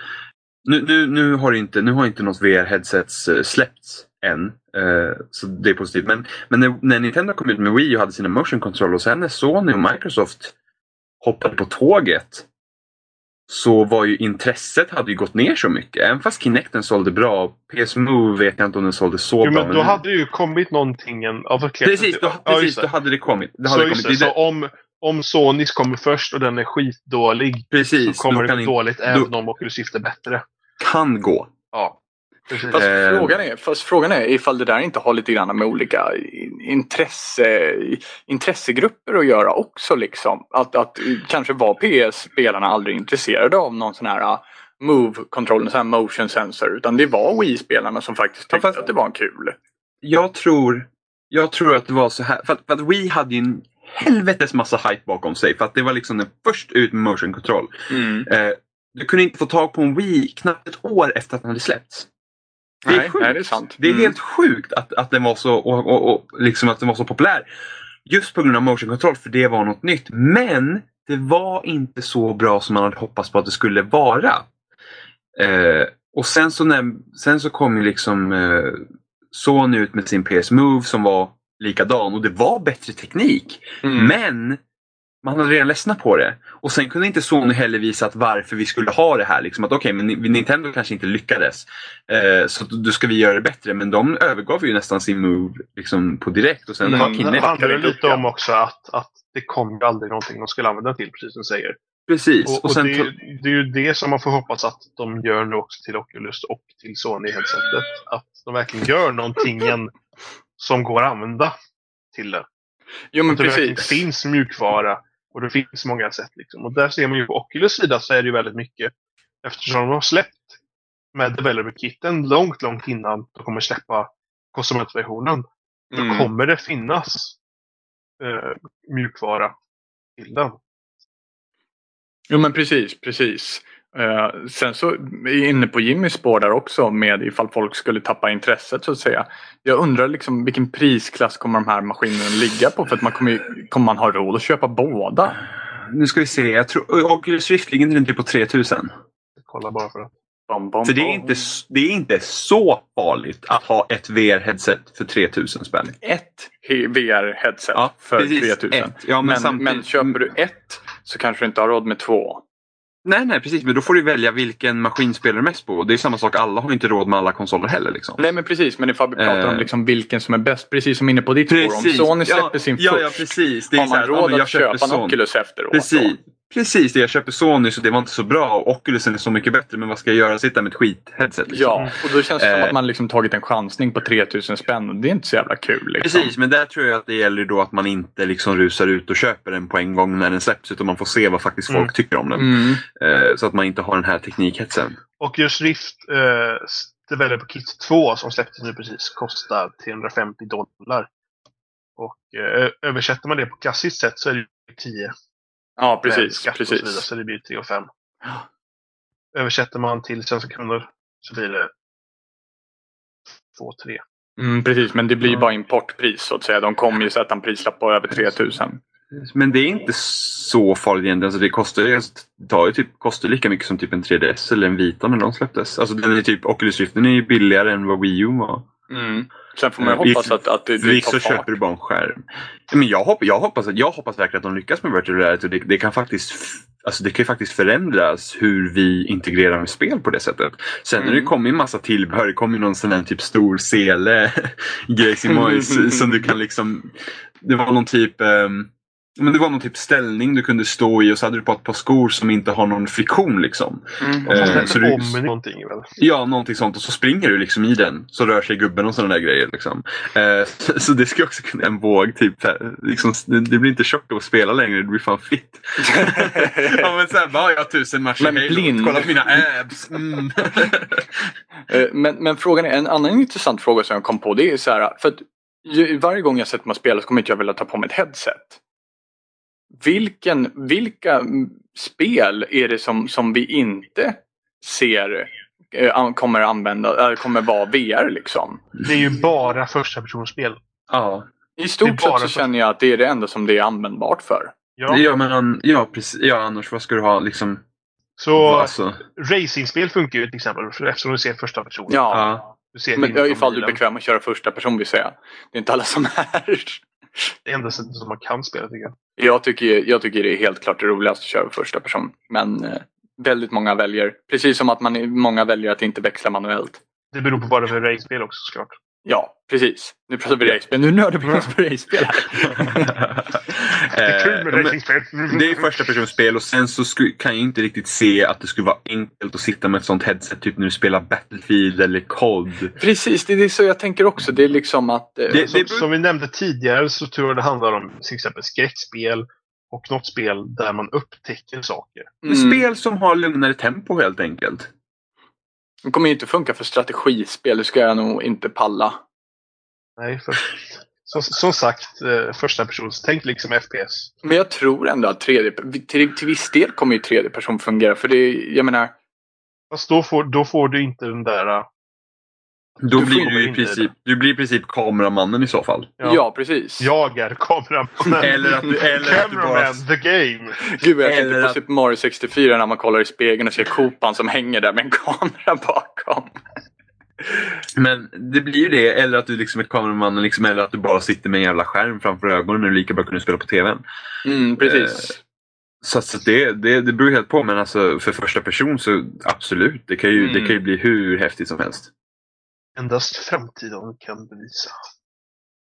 nu, nu, nu har inte, nu har inte något VR-headsets eh, släppts än. Eh, så det är positivt. Men, men när, när Nintendo kom ut med Wii och hade sina motion control och sen när Sony och Microsoft hoppade på tåget så var ju intresset hade ju gått ner så mycket. Även fast Kinecten sålde bra. PS Move vet jag inte om den sålde så Jo, bra. men då hade det ju kommit någonting. verkligen. Precis, då, Ja, precis då hade det kommit. Det Så, hade just kommit. det. Så om, om Sonys kommer först och den är skitdålig precis, så kommer det gå dåligt även om Oculus Rift är bättre. kan gå. Ja. Fast, Eh. frågan är, fast frågan är ifall det där inte har lite grann med olika intresse, intressegrupper att göra också. Liksom. Att, att kanske var PS-spelarna aldrig intresserade av någon sån här uh, move-kontroll, sån här motion sensor. Utan det var Wii-spelarna som faktiskt tyckte fast- att det var kul. Jag tror, jag tror att det var så här. För att, för att Wii hade ju en helvetes massa hype bakom sig. För att det var liksom den först ut med motion control. Mm. Eh, du kunde inte få tag på en Wii knappt ett år efter att den hade släppts. Det är Nej, sjukt. nej, det är sant. Det är Mm. helt sjukt att, att, den var så, och, och, och, liksom att den var så populär. Just på grund av motion control, för det var något nytt. Men det var inte så bra som man hade hoppats på att det skulle vara. Eh, och sen så, när, sen så kom ju liksom eh, Sony ut med sin PS Move som var likadan och det var bättre teknik. Mm. Men man hade redan ledsnat på det. Och sen kunde inte Sony heller visa att varför vi skulle ha det här. Liksom att okej, men Ni- Nintendo kanske inte lyckades. Eh, så då ska vi göra det bättre. Men de övergav ju nästan sin move liksom, på direkt. Och sen Mm. har Det Kinect handlar inte upp lite det. om också att, att det kommer ju aldrig någonting de skulle använda till, precis som du säger. Precis. Och, Och, och sen det, det är ju det som man får hoppas att de gör nu också till Oculus och till Sony-headsetet. Att de verkligen gör någonting som går att använda till det. Jo men Att det verkligen finns mjukvara och det finns många sätt. Liksom. Och där ser man ju på Oculus sida så är det ju väldigt mycket. Eftersom de har släppt med Developer-kitten långt, långt innan de kommer släppa konsumentversionen. Då Mm. kommer det finnas eh, mjukvara till den. Jo men precis, precis. Eh, sen så är jag inne på Jimmys spår där också med ifall folk skulle tappa intresset så att säga. Jag undrar liksom vilken prisklass kommer de här maskinerna ligga på? För att man kommer, ju- kommer man ha råd att köpa båda? nu ska vi se. Jag tror Oculus Rift ligger inte på 3000. Kolla bara för att. Bom, bom, Så det är, inte, det är inte så farligt att ha ett VR-headset för 3000 spänn. ett he- VR-headset Ja, för precis. 3000. Ett. Ja, men men, samtidigt- men köper du ett så kanske du inte har råd med två. Nej, nej, precis. Men då får du välja vilken maskin spelar du mest på. Det är samma sak. Alla har inte råd med alla konsoler heller. Liksom. Nej men precis, men ifall vi pratar om Eh. liksom vilken som är bäst, precis som inne på ditt spår. Om Sony släpper ja, sin ja, först, ja, precis. Det är har så man här, ja, råd jag att köpa en. Oculus efteråt? Precis. då? Precis, det jag köper Sony så det var inte så bra och Oculusen är så mycket bättre. Men vad ska jag göra? Sitta med ett skit-headset? Liksom. Ja, och då känns det som Eh. att man liksom tagit en chansning på 3000 spänn och det är inte så jävla kul. Liksom. Precis, men där tror jag att det gäller då att man inte liksom rusar ut och köper den på en gång när den släpps utan man får se vad faktiskt folk Mm. tycker om den. Mm. Eh, så att man inte har den här teknikhetsen. Och just Rift eh, Developer Kit 2 som släpptes nu precis kostar 350 dollar. Och eh, översätter man det på klassiskt sätt så är det ju 10 Ja, med precis. skatt och så vidare. precis. Så det blir 3 och 5. Översätter man till svenska kronor så blir det 2-3. Mm, precis, men det blir bara importpris så att säga. De kommer ju sätta en prislapp på över 3000. Men det är inte så farligt egentligen. Alltså det kostar, ju- det tar ju typ, kostar lika mycket som typ en 3DS eller en Vita när de släpptes. Alltså den är typ, Oculus Riften är ju billigare än vad Wii U var. Mm. Sen får man ju Eh, hoppas att, att det, det tar fart. köper du bara en skärm. Men jag, hopp, jag, hoppas, jag hoppas verkligen att de lyckas med virtual reality. Det, det, kan faktiskt, alltså det kan ju faktiskt förändras hur vi integrerar med spel på det sättet. Sen när det Mm. kommer en massa tillbehör, det kommer någon sån här typ stor sele [laughs] Gracie [laughs] Moise som du kan liksom... Det var någon typ... ehm, men det var någon typ ställning du kunde stå i och så hade du på ett par skor som inte har någon friktion liksom. Mm. Och så Eh, så du- om någonting väl? Ja, någonting sånt. Och så springer du liksom i den. Så rör sig gubben och sådana där grejer. Liksom. Eh, så, [laughs] så det ska också kunna en våg. Typ, här, liksom, det, det blir inte tjockt att spela längre. Det blir fan fitt. [laughs] ja, men såhär, bara jag har tusen matcher Men Halo. blind. Kolla på mina abs. Mm. [laughs] Eh, Men, men frågan är, en annan intressant fråga som jag kom på det är så här, för att ju- varje gång jag sätter mig och spelar så kommer inte jag vilja ta på mig ett headset. Vilken, vilka spel är det som, som vi inte ser eh, kommer använda, kommer vara VR liksom? Det är ju bara första personspel. ja, I stort sett så för- känner jag att det är det enda som det är användbart för. Ja. ja, men an- ja, precis. Ja, annars vad ska du ha liksom? Så Alltså, racingspel funkar ju till exempel eftersom du ser första person. Ja, ja. Du ser men ifall du är bekväm att köra första person vill säga. Det är inte alla som är. Det är enda sättet som man kan spela tycker jag. Jag tycker, jag tycker det är helt klart det roligaste att köra första person. Men eh, väldigt många väljer, precis som att man, många väljer att inte växla manuellt. Det beror på vad det är för racespel också såklart. Ja, precis. Nu pratar vi racespel. Nu nördar vi oss på racespel här. [laughs] [laughs] Det är kul Eh, med racingspel. Det är första personspel och sen så kan jag inte riktigt se att det skulle vara enkelt att sitta med ett sånt headset typ när du spelar Battlefield eller COD. Precis, det är så jag tänker också. Det är liksom att... eh, Det- som, som vi nämnde tidigare så tror jag det handlar om till exempel skräckspel och något spel där man upptäcker saker. mm, Spel som har lugnare tempo helt enkelt. Det kommer ju inte funka för strategispel. Det ska jag nog inte palla. Nej, för, som, som sagt, eh, första persons. Tänk liksom FPS. Men jag tror ändå att tredje, till, till viss del kommer ju tredje person fungera. För det jag menar, Fast då får, då får du inte den där... eh, Då Du blir du i in i princip, du blir i princip kameramannen i så fall. Ja, precis. Jag är kameramannen. Eller att du, eller att du bara... The game. Gud jag Eller tänkte på att- Super Mario 64 när man kollar i spegeln och ser Kopan som hänger där med en kamera bakom. Men det blir ju det, eller att du liksom är kameramannen, liksom, eller att du bara sitter med en jävla skärm framför ögonen när du lika bra kunde spela på TVn. Mm, precis. Så, att- så att det, det, det beror helt på, men alltså för första person så absolut. Det kan ju, Mm. det kan ju bli hur häftigt som helst. Endast framtiden kan bevisa.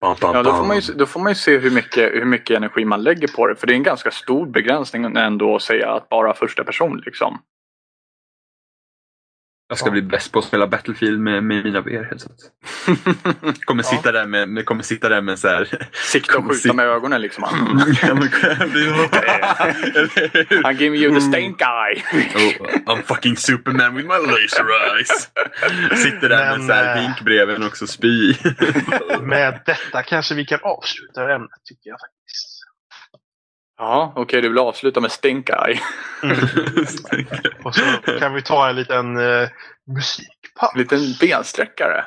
Bam, bam, Ja, då får, bam. man ju, då får man ju se hur mycket, hur mycket energi man lägger på det. För det är en ganska stor begränsning ändå att säga att bara första person liksom. Jag ska bli bäst på att spela Battlefield med, med mina VR-headset. [laughs] Kommer, Ja. sitta där med, med, kommer sitta där med så här... Sikta och skjuta med ögonen liksom. [laughs] Ja, hur? [laughs] Han give you the stink eye. Oh, I'm fucking Superman with my laser eyes. Sitter där med Men, så här eh, hink bredvid och också spy. Med detta kanske vi kan avsluta ämnet tycker jag faktiskt. Ja, okej du vill avsluta med stink eye. [laughs] Och så kan vi ta en liten uh, musikpaus. Liten bensträckare.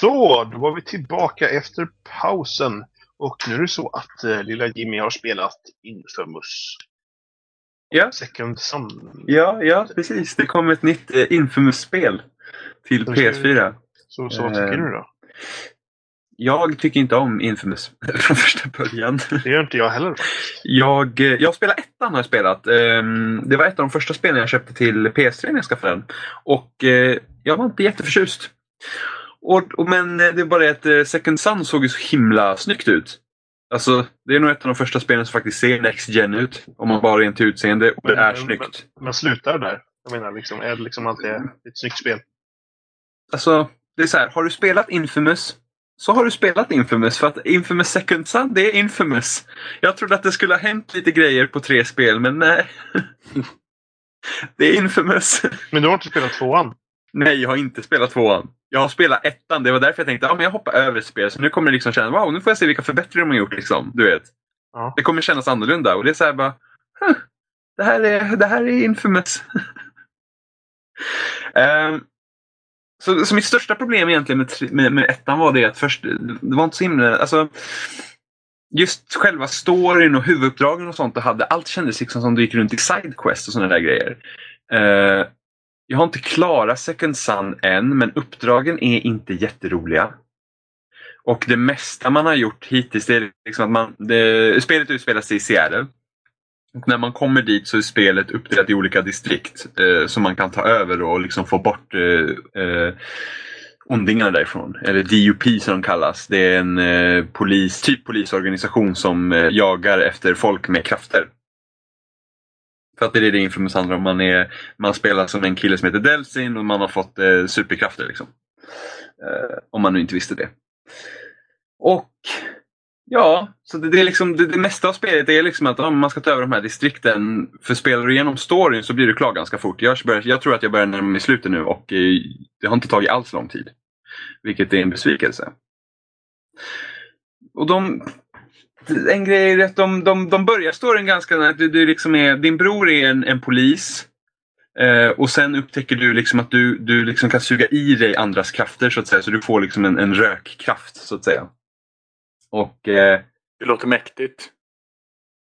Så, då var vi tillbaka efter pausen. Och nu är det så att eh, lilla Jimmy har spelat Infamous Ja, Second Son. ja, ja precis. Det kom ett nytt eh, Infamous-spel till vi- PS4. Så, så vad tycker Eh. du då? Jag tycker inte om Infamous [laughs] från första början. Det gör inte jag heller. Jag, eh, jag spelar ettan har jag spelat. Ehm, Det var ett av de första spelen jag köpte till PS3 när jag skaffade den. Och eh, jag var inte jätteförtjust. Och, och, men det är bara det att eh, Second Sun såg ju så himla snyggt ut. Alltså, det är nog ett av de första spelen som faktiskt ser Next Gen ut. Om man bara rent utseende. Och det Men- är men- snyggt. Men slutar det där? Jag menar, liksom, är det liksom alltid ett snyggt spel? Alltså, det är så här. Har du spelat Infamous så har du spelat Infamous. För att Infamous Second Sun, det är Infamous. Jag trodde att det skulle ha hänt lite grejer på tre spel, men nej. [laughs] det är Infamous. Men du har inte spelat tvåan? Nej, jag har inte spelat tvåan. Jag har spelat ettan. Det var därför jag tänkte att ja, men jag hoppar över spel. Så nu kommer det liksom kännas, wow, nu får jag se vilka förbättringar de har gjort. Liksom, du vet. Ja. Det kommer kännas annorlunda. Och det är så här bara, huh, det, här är, det här är Infamous. [laughs] Ehm, så, så mitt största problem egentligen med, med, med ettan var det att först, det var inte så himla, alltså Just själva storyn och huvuduppdragen och sånt, och hade, allt kändes liksom som det gick runt i Sidequest och sådana där grejer. Eh, jag har inte klarat Second Sun än, men uppdragen är inte jätteroliga. Och det mesta man har gjort hittills, det är liksom att man, det, spelet utspelar sig i Seattle. Och när man kommer dit så är spelet uppdelat i olika distrikt eh, som man kan ta över då och liksom få bort eh, eh, ondingarna därifrån. Eller DUP som de kallas. Det är en eh, polis, typ polisorganisation som eh, jagar efter folk med krafter. För att det är det Infamous handlar om. Man, är, man spelar som en kille som heter Delsin och man har fått eh, superkrafter. Liksom. Eh, om man nu inte visste det. Och ja, så det, det är liksom det, det mesta av spelet är liksom att om man ska ta över de här distrikten. För spelar du igenom storyn så blir du klar ganska fort. Jag, börjar, jag tror att jag börjar närma mig slutet nu och eh, det har inte tagit alls lång tid. Vilket är en besvikelse. Och de... En grej är att de, de, de börjar storyn ganska... Att du, du liksom är, din bror är en, en polis. Eh, och sen upptäcker du liksom att du, du liksom kan suga i dig andras krafter så att säga. Så du får liksom en, en rökkraft så att säga. Och... Eh, Det låter mäktigt.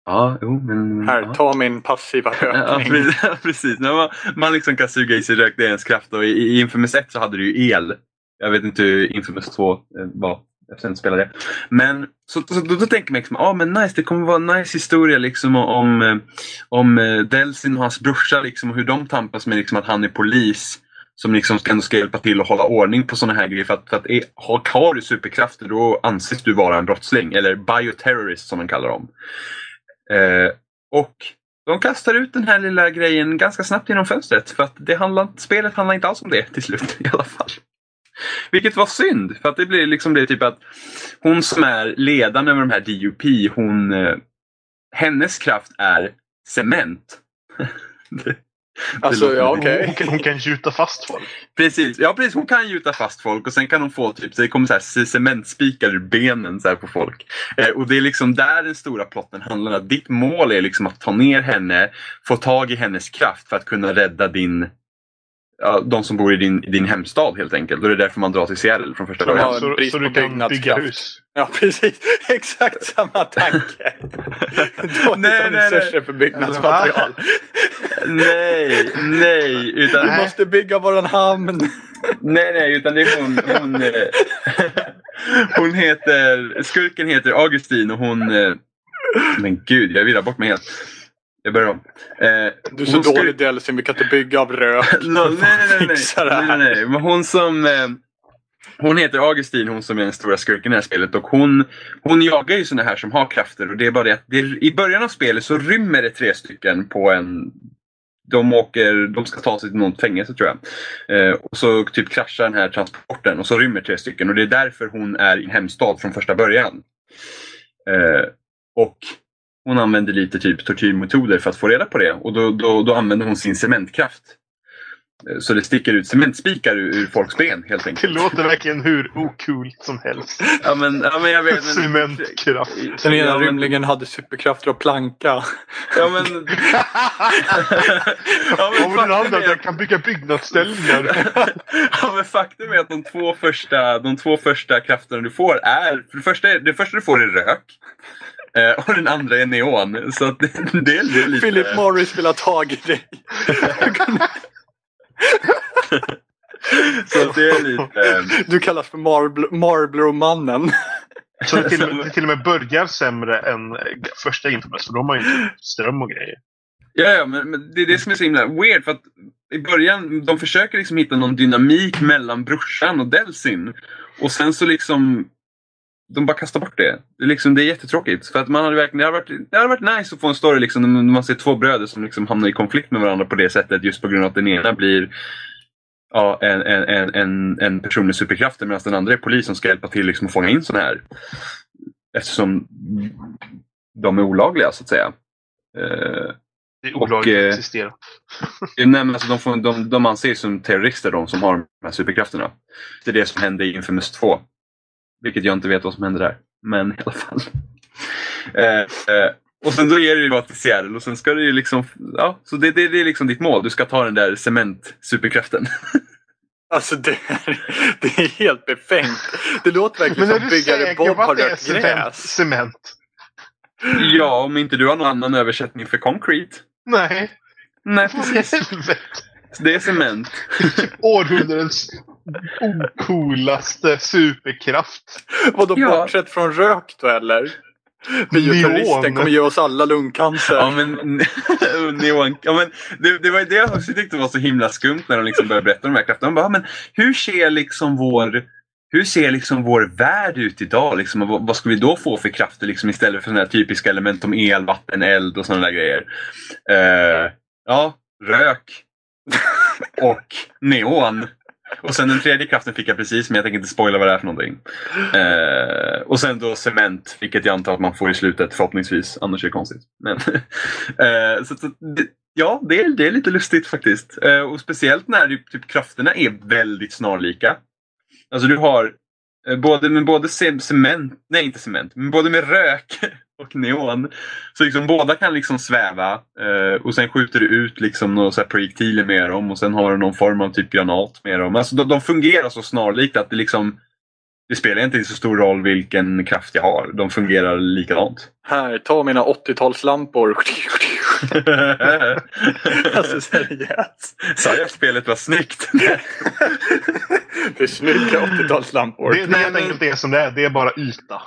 ja, jo men... Här, ja. ta min passiva [laughs] rökning. Ja, precis. Man, man liksom kan suga i sig rök, det är ens kraft. Och i, i Infamous 1 så hade du ju el. Jag vet inte hur Infamous 2 eh, var Eftersom jag inte spelade det. Men så, så då, då tänker man liksom, ah, men nice, det kommer vara en nice historia liksom om, om eh, eh, Delsin och hans brorsa liksom, och hur de tampas med liksom, att han är polis. Som liksom ändå ska hjälpa till att hålla ordning på sådana här grejer. För att, för att är, har, har du superkrafter då anses du vara en brottsling. Eller bioterrorist som man kallar dem. Eh, och de kastar ut den här lilla grejen ganska snabbt genom fönstret. För att det handlar, spelet handlar inte alls om det till slut [laughs] i alla fall. Vilket var synd. För att det blir liksom det typ att hon som är ledaren över de här DUP, hon, eh, hennes kraft är cement. [laughs] det, Alltså, låter- ja, Hon, okej. hon, kan, hon kan gjuta fast folk. Precis, ja precis. Hon kan gjuta fast folk och sen kan hon få typ, så det kommer så här cementspikar ur benen så här på folk. Eh, och det är liksom där den stora plotten handlar. Att ditt mål är liksom att ta ner henne, få tag i hennes kraft för att kunna rädda din Ja, de som bor i din, din hemstad helt enkelt. Och det är därför man drar till Seattle från första början. har- Så, så du kan bygga hus. Ja, precis. [laughs] Exakt samma tanke. [laughs] Dåligt nej, nej. resurser för byggnadsmaterial. Nej, nej. Utan, Vi måste bygga våran hamn. Nej, nej, utan det är hon. Hon, eh, hon heter, skurken heter Augustin och hon... eh, Men gud, jag virrar bort mig helt. Jag börjar om. Eh, Du är så dålig Delsin, vi kan inte bygga av rök. [laughs] No, nej, nej, nej, nej, nej. Men hon som... Eh, hon heter Augustin, hon som är den stora skurken i det här spelet. Och hon, hon jagar ju såna här som har krafter. Och det är bara det att det, i början av spelet så rymmer det tre stycken på en... De, åker, de ska ta sig till något fängelse tror jag. Eh, och så typ kraschar den här transporten och så rymmer tre stycken. Och det är därför hon är i en hemstad från första början. Eh, och hon använder lite typ tortyrmetoder för att få reda på det. Och då, då, då använder hon sin cementkraft. Eh, Så det sticker ut cementspikar ur, ur folks ben helt Det enkelt. låter verkligen hur ocoolt som helst. [laughs] Ja men, ja, men jag vet. Men, Cementkraft. Den ena ja, men, rymlingen hade superkrafter och planka. [laughs] ja, men, ja, men Och den andra, faktum är att- kan bygga byggnadsställningar. [laughs] ja, men faktum är att de två första, de två första krafterna du får är... För det, första, det första du får är rök. Eh, och den andra är neon. Så att det, det, är- lite... Philip Morris vill ha tag i dig. så att det är lite... Du kallas för Marble- Marbler-mannen. Så det till, det till och med börjar sämre än första Infamous. För de har ju inte ström och grejer. Ja, ja men, men det är det som är så himla weird. För att i början, de försöker liksom hitta någon dynamik mellan brorsan och Delsin. Och sen så liksom... De bara kastar bort det. Det är, liksom, det är jättetråkigt. För att man hade verkligen, det, hade varit, det hade varit nice att få en story liksom, när man ser två bröder som liksom hamnar i konflikt med varandra på det sättet. Just på grund av att den ena blir ja, en, en, en, en, person med superkrafter medan den andra är polis som ska hjälpa till liksom, att fånga in sådana här. Eftersom de är olagliga så att säga. Eh, Det är olagligt eh, att existera. [laughs] Nej, men alltså, de, får, de, de anses som terrorister de som har de här superkrafterna. Det är det som hände i Infamous 2. Vilket jag inte vet vad som hände där. Men i alla fall. Eh, eh, och sen då ger det ju bara till Seattle och sen ska du ju liksom... Ja, så det, det, det är liksom ditt mål. Du ska ta den där cement-superkraften. [laughs] Alltså det är, det är helt befängt. Det låter verkligen är som byggare Bob på har är rökt cement? gräs. cement? ja, om inte du har någon annan översättning för concrete. Nej. Nej, [laughs] precis. Det är cement. Århundradets ocoolaste superkraft. Vadå Ja. bortsett från rök då eller? Bioterroristen kommer ge oss alla lungcancer. Ja men, [laughs] neon, ja, men det, det var ju det jag också tyckte var så himla skumt när de liksom började berätta om de här krafterna. De bara, "Ja, men hur ser liksom vår hur ser liksom vår värld ut idag? Liksom, vad, vad ska vi då få för krafter liksom, istället för sådana här typiska element som el, vatten, eld och sådana där grejer? Eh, ja, rök [laughs] och neon. Och sen den tredje kraften fick jag precis, men jag tänker inte spoila vad det är för någonting. Eh, och sen då cement, vilket jag antar att man får i slutet förhoppningsvis, annars är det konstigt. Men, [laughs] eh, så, så, det, ja, det är, det är lite lustigt faktiskt. Eh, och speciellt när det, typ, krafterna är väldigt snarlika. Alltså du har eh, både med både cement, nej inte cement, men både med rök och neon. Så liksom båda kan liksom sväva eh, och sen skjuter du ut liksom några så projektiler med dem och sen har du någon form av typ granat med dem. Alltså de, de fungerar så snarlikt att det liksom det spelar inte så stor roll vilken kraft jag har. De fungerar likadant. Här, ta mina 80-talslampor. [laughs] alltså seriöst. Sa jag att spelet var snyggt? [laughs] Det är snygga 80-talslampor. Det, det är helt enkelt det som det är. Det är bara yta.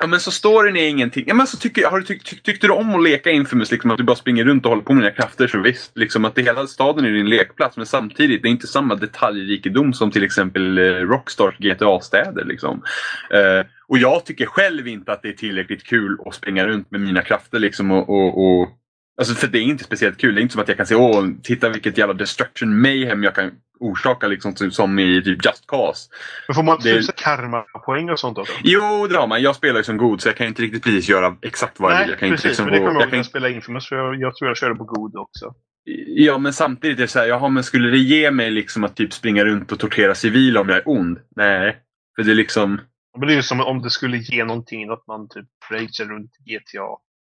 Ja men så storyn är ingenting. Ja, men så tycker, har du tyck, tyck, tyckte du om att leka Infamous? Liksom, att du bara springer runt och håller på med dina krafter så visst. Liksom, att det hela staden är din lekplats men samtidigt det är inte samma detaljrikedom som till exempel eh, Rockstars GTA-städer. Liksom. Eh, och jag tycker själv inte att det är tillräckligt kul att springa runt med mina krafter liksom, och, och, och Alltså för det är inte speciellt kul. Det är inte som att jag kan säga åh, titta vilket jävla destruction mayhem jag kan orsaka liksom som i typ Just Cause. Men får man Det- tusen karma-poäng och sånt också? Jo, det har man. Jag spelar ju som god så jag kan inte riktigt precis göra exakt vad jag vill. Jag kan inte precis. liksom men det kommer jag jag ihåg när kan jag spelade Infamous. Jag, jag tror jag körde på god också. Ja, men samtidigt är det så här, jaha, men skulle det ge mig liksom att typ springa runt och tortera civila om jag är ond? Nej. För det är liksom... Men det är ju som om det skulle ge någonting att man typ ragear runt GTA.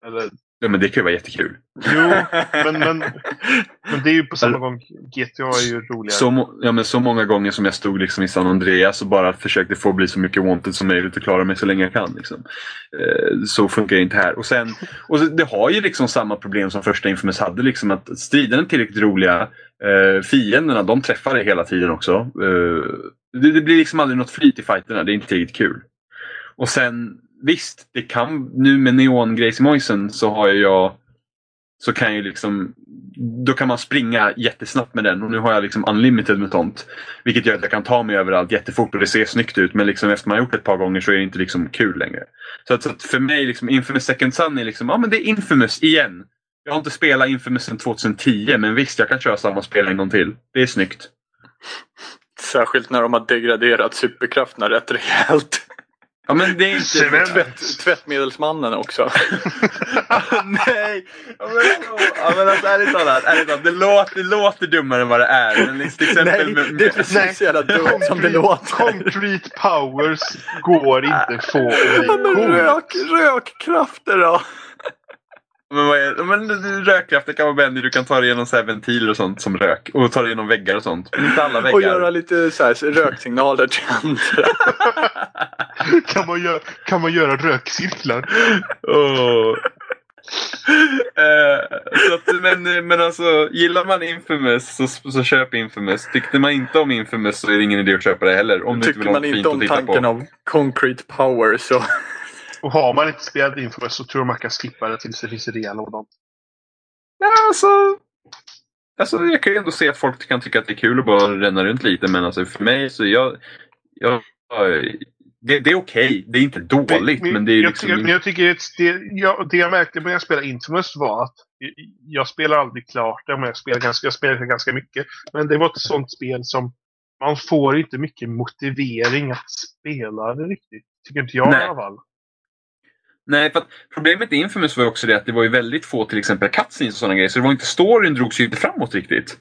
Eller, Ja, men det kan ju vara jättekul. jo, [laughs] men, men, men det är ju på samma gång. GTA är ju roligare. Så, ja, men så många gånger som jag stod liksom i San Andreas och bara försökte få bli så mycket wanted som möjligt och klara mig så länge jag kan. Liksom. Eh, så funkar det inte här. Och, sen, och så- det har ju liksom samma problem som första Infamous hade. Liksom att striderna är tillräckligt roliga. Eh, fienderna de träffar dig hela tiden också. Eh, det, det blir liksom aldrig något flyt i fighterna. Det är inte tillräckligt kul. Och sen visst, det kan nu med neon-grejsimojsen så har jag så kan jag ju liksom då kan man springa jättesnabbt med den och nu har jag liksom unlimited med sånt. Vilket gör att jag kan ta mig överallt jättefort och det ser snyggt ut men liksom efter man har gjort det ett par gånger så är det inte liksom kul längre. Så att, så att för mig, liksom, Infamous Second Sun är liksom, ja men det är Infamous igen. Jag har inte spelat Infamous sedan 2010 men visst jag kan köra samma spel en gång till. Det är snyggt. Särskilt när de har degraderat superkrafterna rätt rejält. Ja men det är inte... Cement. Tvätt, tvättmedelsmannen också. [laughs] Nej! Ja men, ja, men alltså ärligt talat, ärligt talat det, låter, det låter dummare än vad det är. Men liksom, till exempel Nej, med, det är precis så jävla dumt som det låter. Concrete powers går inte få Ja, men rök, rökkrafter då? Men, vad är, men rökkrafter kan vara bendy, du kan ta dig så här ventiler och sånt som rök. Och ta dig igenom väggar och sånt. Men inte alla väggar. Och göra lite så här, röksignaler till andra. [laughs] Kan man, göra, kan man göra rökcirklar? Åh. Eh, så att, men, men alltså, gillar man Infamous så, så köp Infamous. Tyckte man inte om Infamous så är det ingen idé att köpa det heller. Om du inte vill Tycker ha man inte om tanken på. av concrete power så... Och har man inte spelat Infamous så tror jag man kan skippa det tills det finns rea-lådan. Ja, alltså, alltså, jag kan ju ändå se att folk kan tycka att det är kul att bara ränna runt lite. Men alltså, för mig så jag... jag det, det är okej. Det är inte dåligt. Men det är jag, liksom... men jag tycker att det, jag, det jag märkte när jag spelade Infamous var att jag spelar aldrig klart det, men jag spelar ganska, jag spelar ganska mycket. Men det var ett sånt spel som man får inte mycket motivering att spela det riktigt. Tycker inte jag Nej. i alla fall. Nej, för att problemet i Infamous var ju också det att det var ju väldigt få till exempel cutscenes och sådana grejer. Så det var inte, storyn drogs ju inte framåt riktigt.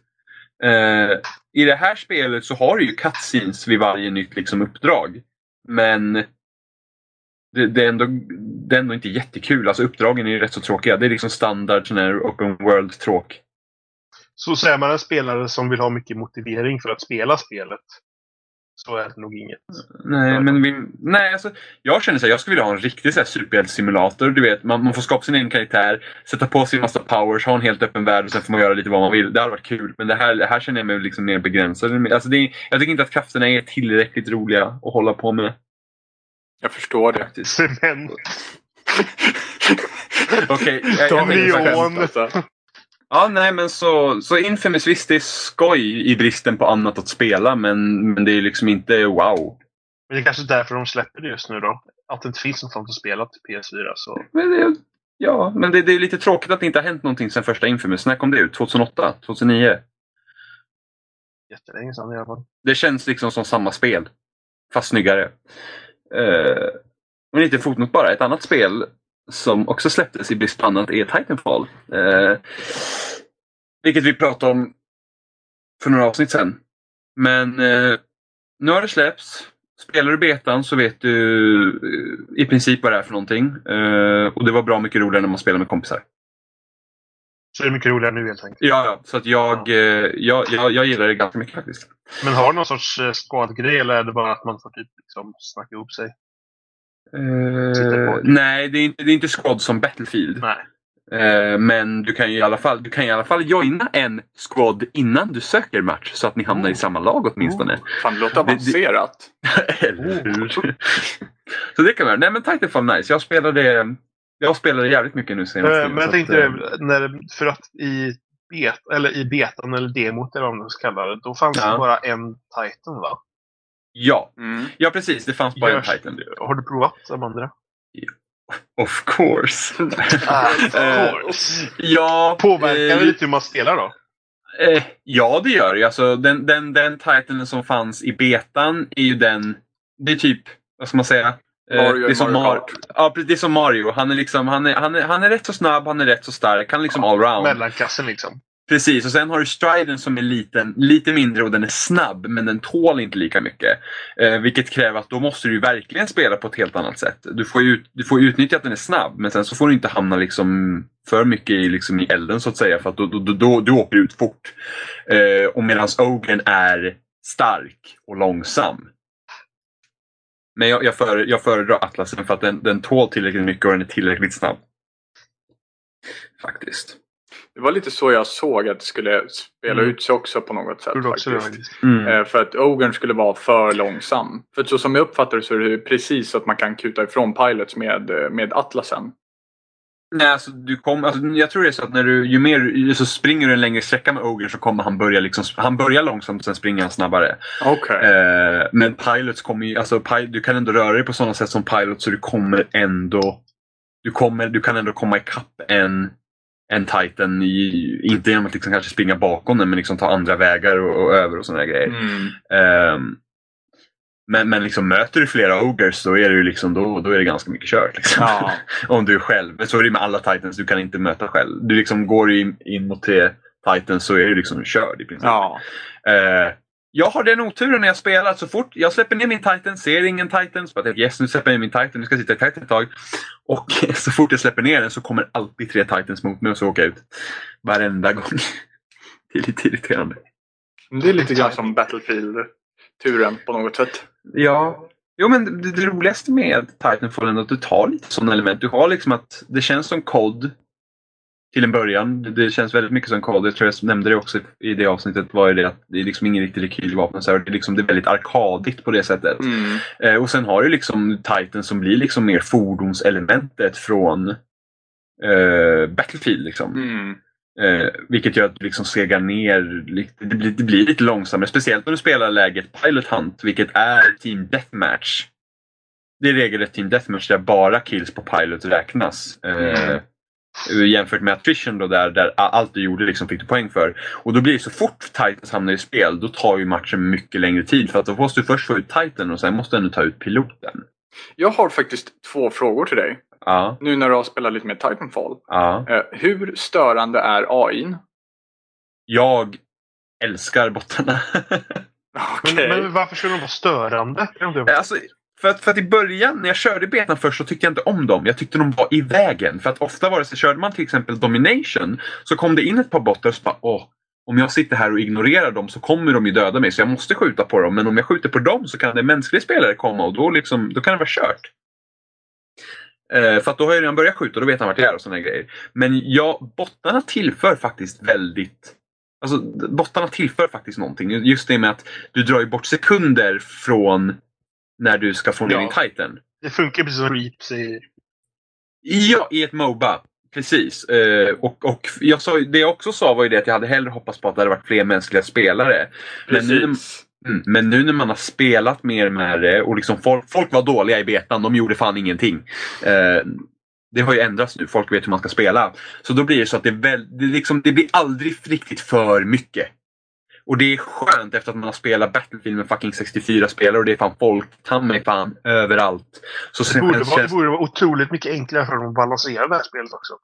Eh, I det här spelet så har du ju cutscenes vid varje nytt liksom, uppdrag. Men det, det, är ändå, det är ändå inte jättekul. Alltså uppdragen är ju rätt så tråkiga. Det är liksom standard sån här open world-tråk. Så säger man en spelare som vill ha mycket motivering för att spela spelet. Så är det nog inget. Nej, men vi, nej alltså, jag känner så här, jag skulle vilja ha en riktig så här superhjältesimulator. Du vet, man, man får skapa sin egen karaktär, sätta på sig en massa powers, ha en helt öppen värld och sen får man göra lite vad man vill. Det hade varit kul. Men det här, det här känner jag mig liksom mer begränsad. Alltså det, är- jag tycker inte att krafterna är tillräckligt roliga att hålla på med. Jag förstår det. [laughs] Faktiskt. Cement. Okej, jag, jag, Daniel Ja, nej men så, så Infamous visst det är skoj i bristen på annat att spela men, men det är liksom inte wow. Men det är kanske därför de släpper det just nu då. Att det inte finns något sånt att spela till PS4. Så. Men det, ja, men det, det är lite tråkigt att det inte har hänt någonting sen första Infamous. När kom det ut? 2008? 2009? Jättelänge sedan i alla fall. Det känns liksom som samma spel. Fast snyggare. Uh, men lite fotnot bara. Ett annat spel som också släpptes i brist på annat är Titanfall. Uh, vilket vi pratade om för några avsnitt sedan. Men uh, nu har det släppts. Spelar du betan så vet du eh, i princip vad det är för någonting. Eh, och det var bra mycket roligare när man spelar med kompisar. Så det är mycket roligare nu helt enkelt. Ja, ja. Så att jag, eh, jag, jag, jag gillar det ganska mycket faktiskt. Men har du någon sorts eh, skadgrej eller är det bara att man får typ liksom snacka ihop sig? På. nej, det är inte, det är inte squad som Battlefield. Nej. Eh, men du kan ju i alla fall, du kan i alla fall joina en squad innan du söker match så att ni hamnar i samma lag åtminstone. Fan, det låter avancerat. [laughs] Eller hur? [laughs] så det kan man Nej men Titanfall nice. Jag spelade, jag spelade jävligt mycket nu senast. Eh, Men jag tänkte, att, när, för att i, bet, eller i betan eller demot eller vad man ska kalla det, då fanns Ja. det bara en Titan va? Ja, Mm. ja precis. Det fanns bara en Görs- Titan. Har du provat de andra? Of course. [laughs] Of Eh, course. ja, Påverkar eh, det lite hur man spelar då? Eh, ja, det gör det. Alltså, den, den, den titeln som fanns i betan är ju den... Det är typ, vad ska man säga? Eh, Mario det är som Mario Mar-. Ja, det är som Mario. Han är, liksom, han, är, han, är, han är rätt så snabb, han är rätt så stark. Han är liksom allround. Mellanklassen liksom. Precis, och sen har du striden som är liten, lite mindre och den är snabb men den tål inte lika mycket. Eh, vilket kräver att då måste du ju verkligen spela på ett helt annat sätt. Du får, ju ut, du får utnyttja att den är snabb men sen så får du inte hamna liksom för mycket i, liksom i elden så att säga för att då, då, då, då du åker ut fort. Eh, och medan Ogren är stark och långsam. Men jag, jag, före, jag föredrar Atlasen för att den, den tål tillräckligt mycket och den är tillräckligt snabb. Faktiskt. Det var lite så jag såg att det skulle spela Mm. ut sig också på något sätt. Faktiskt. Mm. Eh, För att Ogern skulle vara för långsam. För så som jag uppfattar det så är det precis så att man kan kuta ifrån pilots med, eh, med Atlasen. Nej, alltså, du kom, alltså, jag tror det är så att när du, ju mer så springer du en längre sträcka med Ogre så kommer han börja liksom, han börjar långsamt sen springer han snabbare. Okej. Eh, men Pilots kommer ju, alltså pi- du kan ändå röra dig på sådana sätt som Pilot så du kommer ändå, du, kommer, du kan ändå komma ikapp en, en Titan, i, inte genom att liksom kanske springa bakom den men liksom ta andra vägar och, och över och sådana grejer. Mm. Ehm, Men, men liksom, möter du flera ogres då är det, ju liksom, då, då är det ganska mycket kört. Liksom. Ja. [laughs] Om du är själv. Men så är det med alla titans, du kan inte möta själv. Du liksom går in, in mot tre titans så är du liksom körd i princip. Ja. Eh, jag har den oturen när jag spelar så fort jag släpper ner min titan, ser ingen titan, så bara yes nu släpper jag ner min titan, nu ska jag sitta i titan ett tag. Och [laughs] så fort jag släpper ner den så kommer alltid tre titans mot mig och så åker jag ut. Varenda gång. [laughs] Det är lite irriterande. Det är lite grann som Battlefield-turen på något sätt. Ja. Jo men det, det roligaste med Titanfall är att du tar lite sådana element. Du har liksom att det känns som COD till en början. Det- känns väldigt mycket som COD. Jag tror jag nämnde det också i det avsnittet. Var ju det att det är liksom ingen riktig rekylvapen. Så här, det, är liksom, det är väldigt arkadigt på det sättet. Mm. Eh, och sen har du liksom Titan som blir liksom mer fordonselementet från eh, Battlefield. Liksom. Mm. Eh, vilket gör att du liksom segar ner. Det blir, det blir lite långsammare. Speciellt när du spelar läget Pilot Hunt, vilket är Team Deathmatch. Det är regelrätt Team Deathmatch där bara kills på Pilot räknas. Eh, Jämfört med Attrition då där, där allt du gjorde liksom fick du poäng för. Och då blir det så fort Titans hamnar i spel, då tar ju matchen mycket längre tid. För att då måste du först få ut Titan och sen måste du ta ut piloten. Jag har faktiskt två frågor till dig. Ja, Nu när du har spelat lite mer Titanfall. ja. Eh, hur störande är AIn? Jag älskar bottarna. [laughs] Okej. Men, men varför skulle de vara störande? Inte. Alltså, för att, för att i början när jag körde betan först så tyckte jag inte om dem. Jag tyckte de var i vägen. För att ofta var det så körde man till exempel Domination så kom det in ett par bottar och så bara åh, om jag sitter här och ignorerar dem så kommer de ju döda mig så jag måste skjuta på dem. Men om jag skjuter på dem så kan en mänsklig spelare komma och då, liksom, då kan det vara kört. Eh, för att då har jag redan börjat skjuta och då vet han vart jag är och sådana grejer. Men ja, bottarna tillför faktiskt väldigt Alltså bottarna tillför faktiskt någonting. Just det med att du drar ju bort sekunder från när du ska få ner Ja. din titan. Det funkar precis som Reaps i... Ja, i ett Moba. Precis. Eh, och, och jag sa, det jag också sa var ju det att jag hade hellre hoppats på att det hade varit fler mänskliga spelare. Men nu, mm, men nu när man har spelat mer med det och liksom folk, folk var dåliga i betan, de gjorde fan ingenting. Eh, det har ju ändrats nu, folk vet hur man ska spela. Så då blir det så att det, väl, det, liksom, det blir aldrig riktigt för mycket. Och det är skönt efter att man har spelat Battlefield med fucking 64 spelare och det är fan folk, ta mig fan, överallt. Så Det borde, vara, det borde vara otroligt mycket enklare för dem att balansera det här spelet också.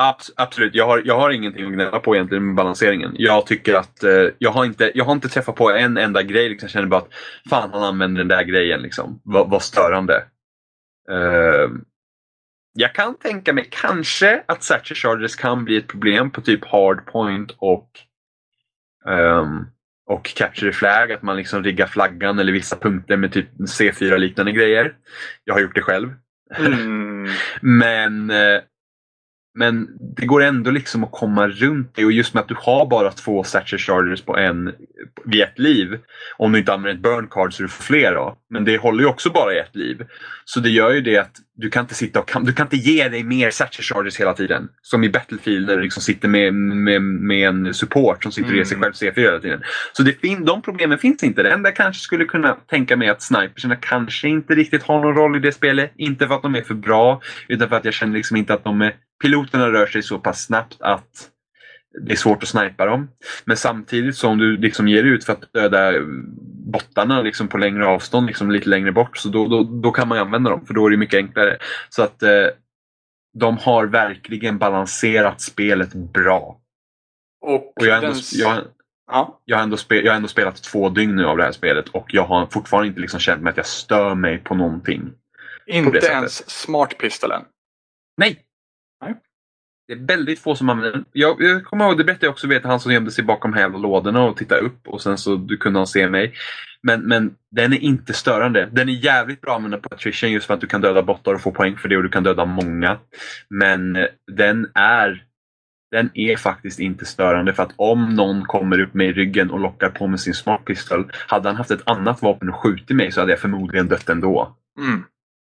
Abs- absolut, jag har, jag har ingenting att gnälla på egentligen med balanseringen. Jag tycker att eh, jag, har inte, jag har inte träffat på en enda grej. Liksom, jag känner bara att fan han använder den där grejen. Liksom. Vad störande. Eh, jag kan tänka mig kanske att Satcher Chargers kan bli ett problem på typ Hardpoint och ehm, och Capture the Flag, att man liksom riggar flaggan eller vissa punkter med typ C4-liknande grejer. Jag har gjort det själv. Mm. [laughs] Men, eh, men det går ändå liksom att komma runt det och just med att du har bara två Satcher Chargers på en vid ett liv. Om du inte använder ett burn card så du får fler då. Men det håller ju också bara i ett liv. Så det gör ju det att du kan inte sitta och du kan inte ge dig mer Satcher Chargers hela tiden. Som i Battlefield där du liksom sitter med, med, med en support som sitter och ger sig Mm. själv C4 hela tiden. Så det fin, de problemen finns inte. Det enda jag kanske skulle kunna tänka mig att snipersarna kanske inte riktigt har någon roll i det spelet. Inte för att de är för bra utan för att jag känner liksom inte att de är, piloterna rör sig så pass snabbt att det är svårt att snipa dem. Men samtidigt som du liksom ger ut för att döda bottarna liksom på längre avstånd, liksom lite längre bort, så då, då, då kan man använda dem för då är det mycket enklare. Så att eh, de har verkligen balanserat spelet bra. Och, Och jag har ändå, jag, ja. jag, har ändå spe, jag har ändå spelat två dygn nu av det här spelet och jag har fortfarande inte liksom känt mig att jag stör mig på någonting. Inte sättet. ens smart pistolen. Nej. Det är väldigt få som använder den. Jag, jag kommer ihåg, det berättade jag också, vet han som gömde sig bakom de här jävla lådorna och tittade upp och sen så du kunde han se mig. Men, men den är inte störande. Den är jävligt bra att använda på attrition just för att du kan döda bottar och få poäng för det och du kan döda många. Men den är den är faktiskt inte störande för att om någon kommer upp mig i ryggen och lockar på med sin smart pistol. Hade han haft ett annat vapen och skjutit mig så hade jag förmodligen dött ändå. Mm.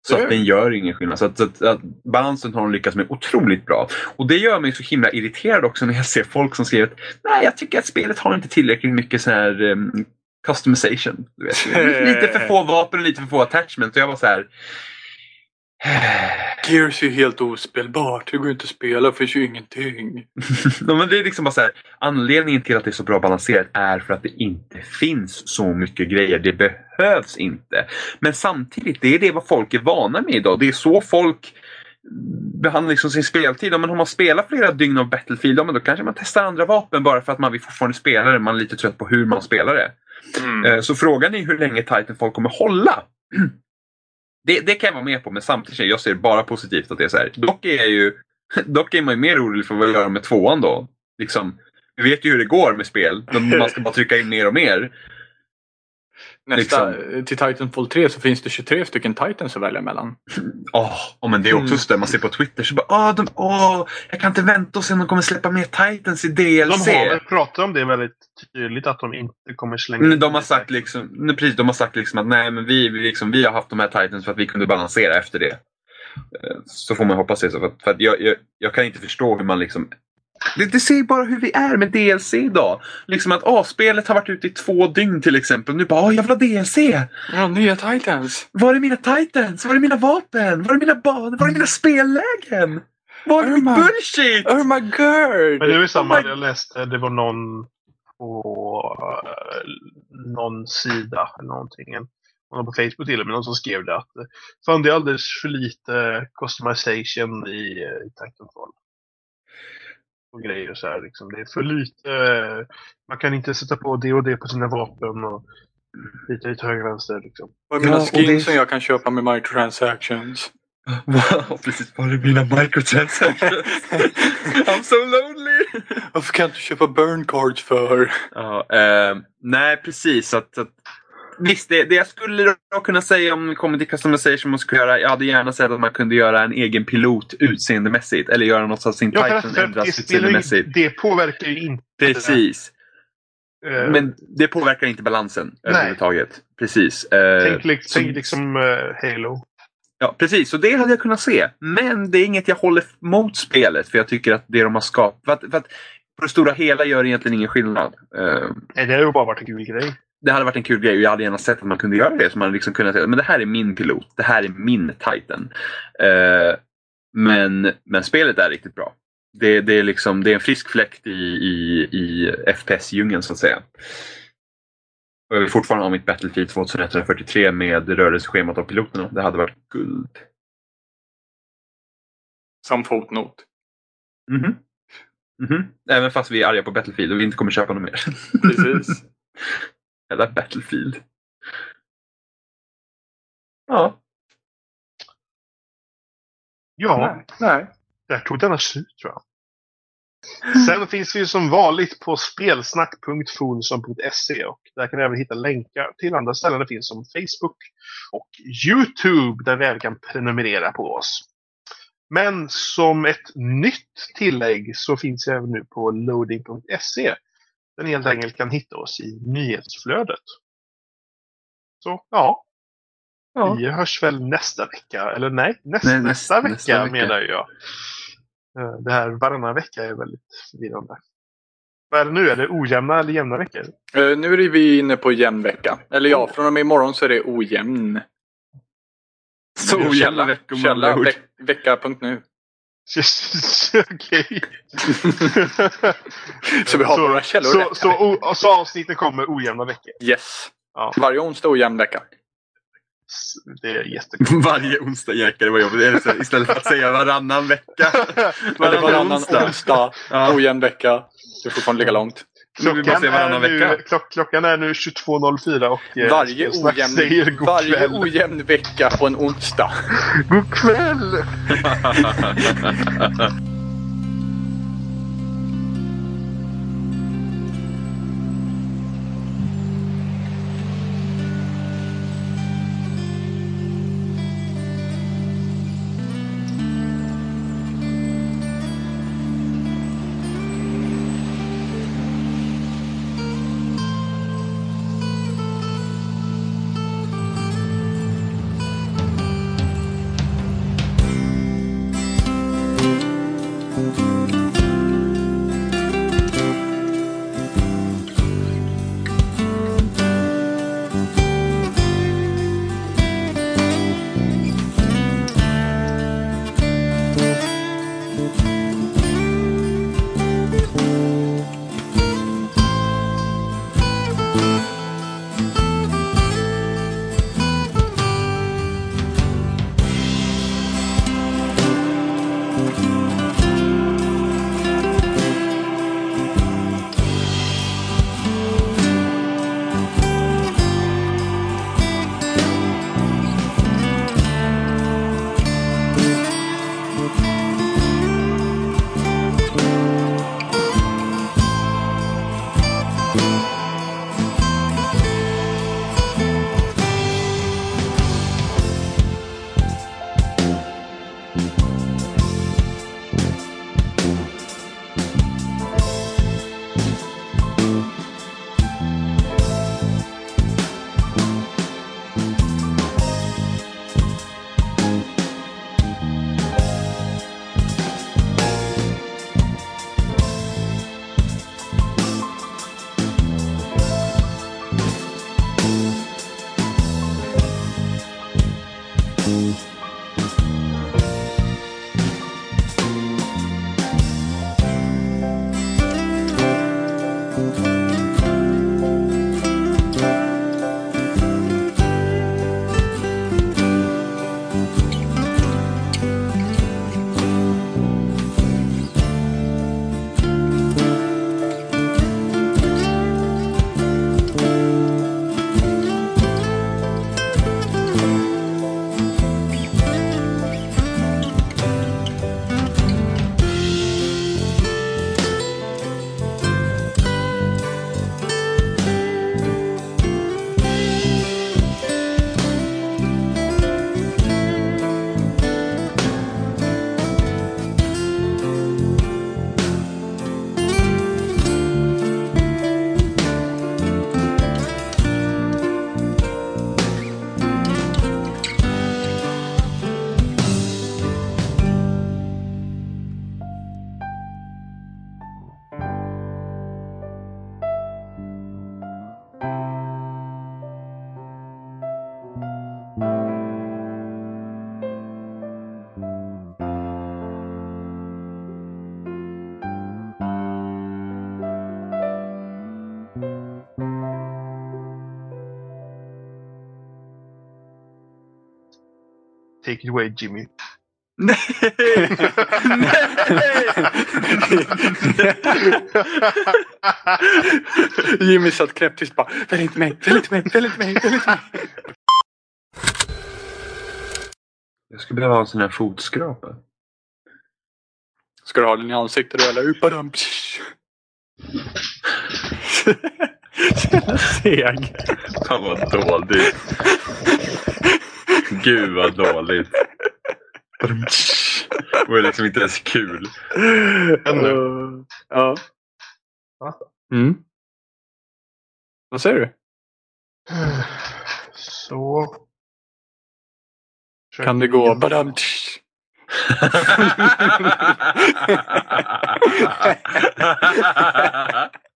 Så att den gör ingen skillnad. Så att, att, att balansen har de lyckats med otroligt bra. Och det gör mig så himla irriterad också när jag ser folk som skriver att nej, jag tycker att spelet har inte tillräckligt mycket så här um, customization. Du vet. Lite för få vapen och lite för få attachments. Och jag var så här. Gears är ju helt ospelbart. Det går inte att spela, det finns ju ingenting. [laughs] Ja, men det är liksom bara så här, anledningen till att det är så bra balanserat är för att det inte finns så mycket grejer. Det behövs inte. Men samtidigt, det är det vad folk är vana med idag. Det är så folk behandlar liksom sin speltid. Men om man spelar flera dygn av Battlefield, då kanske man testar andra vapen bara för att man vill fortfarande spela det. Man är lite trött på hur man spelar det. Mm. Eh, Så frågan är hur länge Titanfall kommer hålla. [clears throat] Det, det kan jag vara med på, men samtidigt jag ser det bara positivt att det är så här. Dock är, jag ju, [laughs] dock är man ju mer orolig för vad jag gör med tvåan då. Liksom, vi vet ju hur det går med spel. Man ska bara trycka in mer och mer. Nästa, liksom- Till Titanfall 3 så finns det 23 stycken Titans att välja mellan. Åh, åh, men det är också Mm. så där man ser på Twitter så bara åh, de, åh, jag kan inte vänta och se om de kommer släppa mer Titans i De DLC. har väl pratat om det väldigt tydligt att de inte kommer slänga Mm, in De har sagt liksom, nej, precis, de har sagt liksom att nej, men vi, vi, liksom, vi har haft de här Titans för att vi kunde balansera efter det. Eh, Så får man hoppas det. Så för att, för att jag, jag, jag kan inte förstå hur man liksom... Det, det säger bara hur vi är med DLC idag. Liksom att ah, spelet har varit ute i två dygn till exempel. Nu bara, jag vill ha DLC! Ja, nya Titans! Var är mina Titans? Var är mina vapen? Var är mina banor? Var är mina spellägen? Var är mitt Irma. bullshit? Oh my god! Men det är ju samma, Oh jag läste, det var någon på någon sida eller någonting. en- någon på Facebook till och med, någon som skrev det att fan det är alldeles för lite customization i, eh, i Titanfall. Och grejer och så här liksom. Det är för lite, eh, man kan inte sätta på det och det på sina vapen och lite lite höger vänster liksom. Vad är mina Ja, och skins det- som jag kan köpa med microtransactions? Wow, [laughs] precis. Var är mina microtransactions? [laughs] I'm so lonely! Varför kan jag inte köpa burn cards för? Ja, eh, nej, precis. Att, att, visst, det, det jag skulle kunna säga om det kommer till customization man skulle göra. Jag hade gärna sett att man kunde göra en egen pilot utseendemässigt. Eller göra något så att sin Ja, Titan ändras utseendemässigt. det påverkar ju inte. Precis. eh, Men det påverkar inte balansen Nej. överhuvudtaget. Precis. Eh, tänk, liksom, så- tänk liksom eh, Halo. Ja, precis. Så det hade jag kunnat se. Men det är inget jag håller mot spelet. För jag tycker att det de har skapat... För att, för att på det stora hela gör det egentligen ingen skillnad. Nej, det har ju bara varit en kul grej. Det hade varit en kul grej och jag hade gärna sett att man kunde göra det. Så man liksom kunnat säga men det här är min pilot. Det här är min Titan. Eh, men, men spelet är riktigt bra. Det, det, är liksom, det är en frisk fläkt i, i, i FPS-djungeln så att säga. Och jag vill fortfarande ha mitt Battlefield 2143 med rörelseschemat av piloterna. Det hade varit guld. Som fotnot. Mhm. Mhm. Även fast vi är arga på Battlefield och vi inte kommer köpa något mer. Precis. [laughs] Jävla Battlefield. Ja. Ja, Nej. Nej. där tog denna slut tror jag. Sen finns vi ju som vanligt på spelsnack.fonson.se och där kan ni även hitta länkar till andra ställen. Det finns som Facebook och Youtube där ni även kan prenumerera på oss. Men som ett nytt tillägg så finns jag även nu på loading.se ni helt enkelt kan hitta oss i nyhetsflödet. Så ja, ja. vi hörs väl nästa vecka. Eller nej, näst, Nej, nästa, näst- vecka nästa vecka. menar jag. Eh, Det här varannan vecka är väldigt förvirrande. Vad är det nu? Är det ojämna eller jämna veckor? Eh, nu är vi inne på jämn vecka. Eller ja, från och med imorgon så är det ojämn. Så ojämna veckor Källa veck, vecka.nu. [laughs] Okej. [laughs] Så vi har våra källor så, rätt så, o- så avsnitten kommer ojämna veckor. Yes. Ja. Varje onsdag ojämn vecka. Det är jättekul. [laughs] Varje onsdag jäklar vad jobbigt. Eller så, istället för att säga varannan vecka. Varannan varannan onsdag. onsdag. Ja. Ojämn vecka. Det är fortfarande lika långt. Varannan är nu, klock, klockan är nu 22.04 och eh, Varje Spelsnack säger ojämn, god varje kväll. ojämn vecka på en onsdag. God kväll! [laughs] Take it away Jimmy. Nej! [laughs] Jimmy satt knäpptyst bara. Välj inte mig, välj inte mig, välj inte mig, välj inte mig. Jag skulle behöva ha en sån här fotskrapa. Ska du ha den i ansiktet eller upadam? [laughs] Jävla seg. Fan vad dåligt. Gud vad dåligt. Det var liksom inte ens kul. Ännu. Ja. Mm. Vad säger du? Så. Kan det gå? Badam. [laughs] [laughs]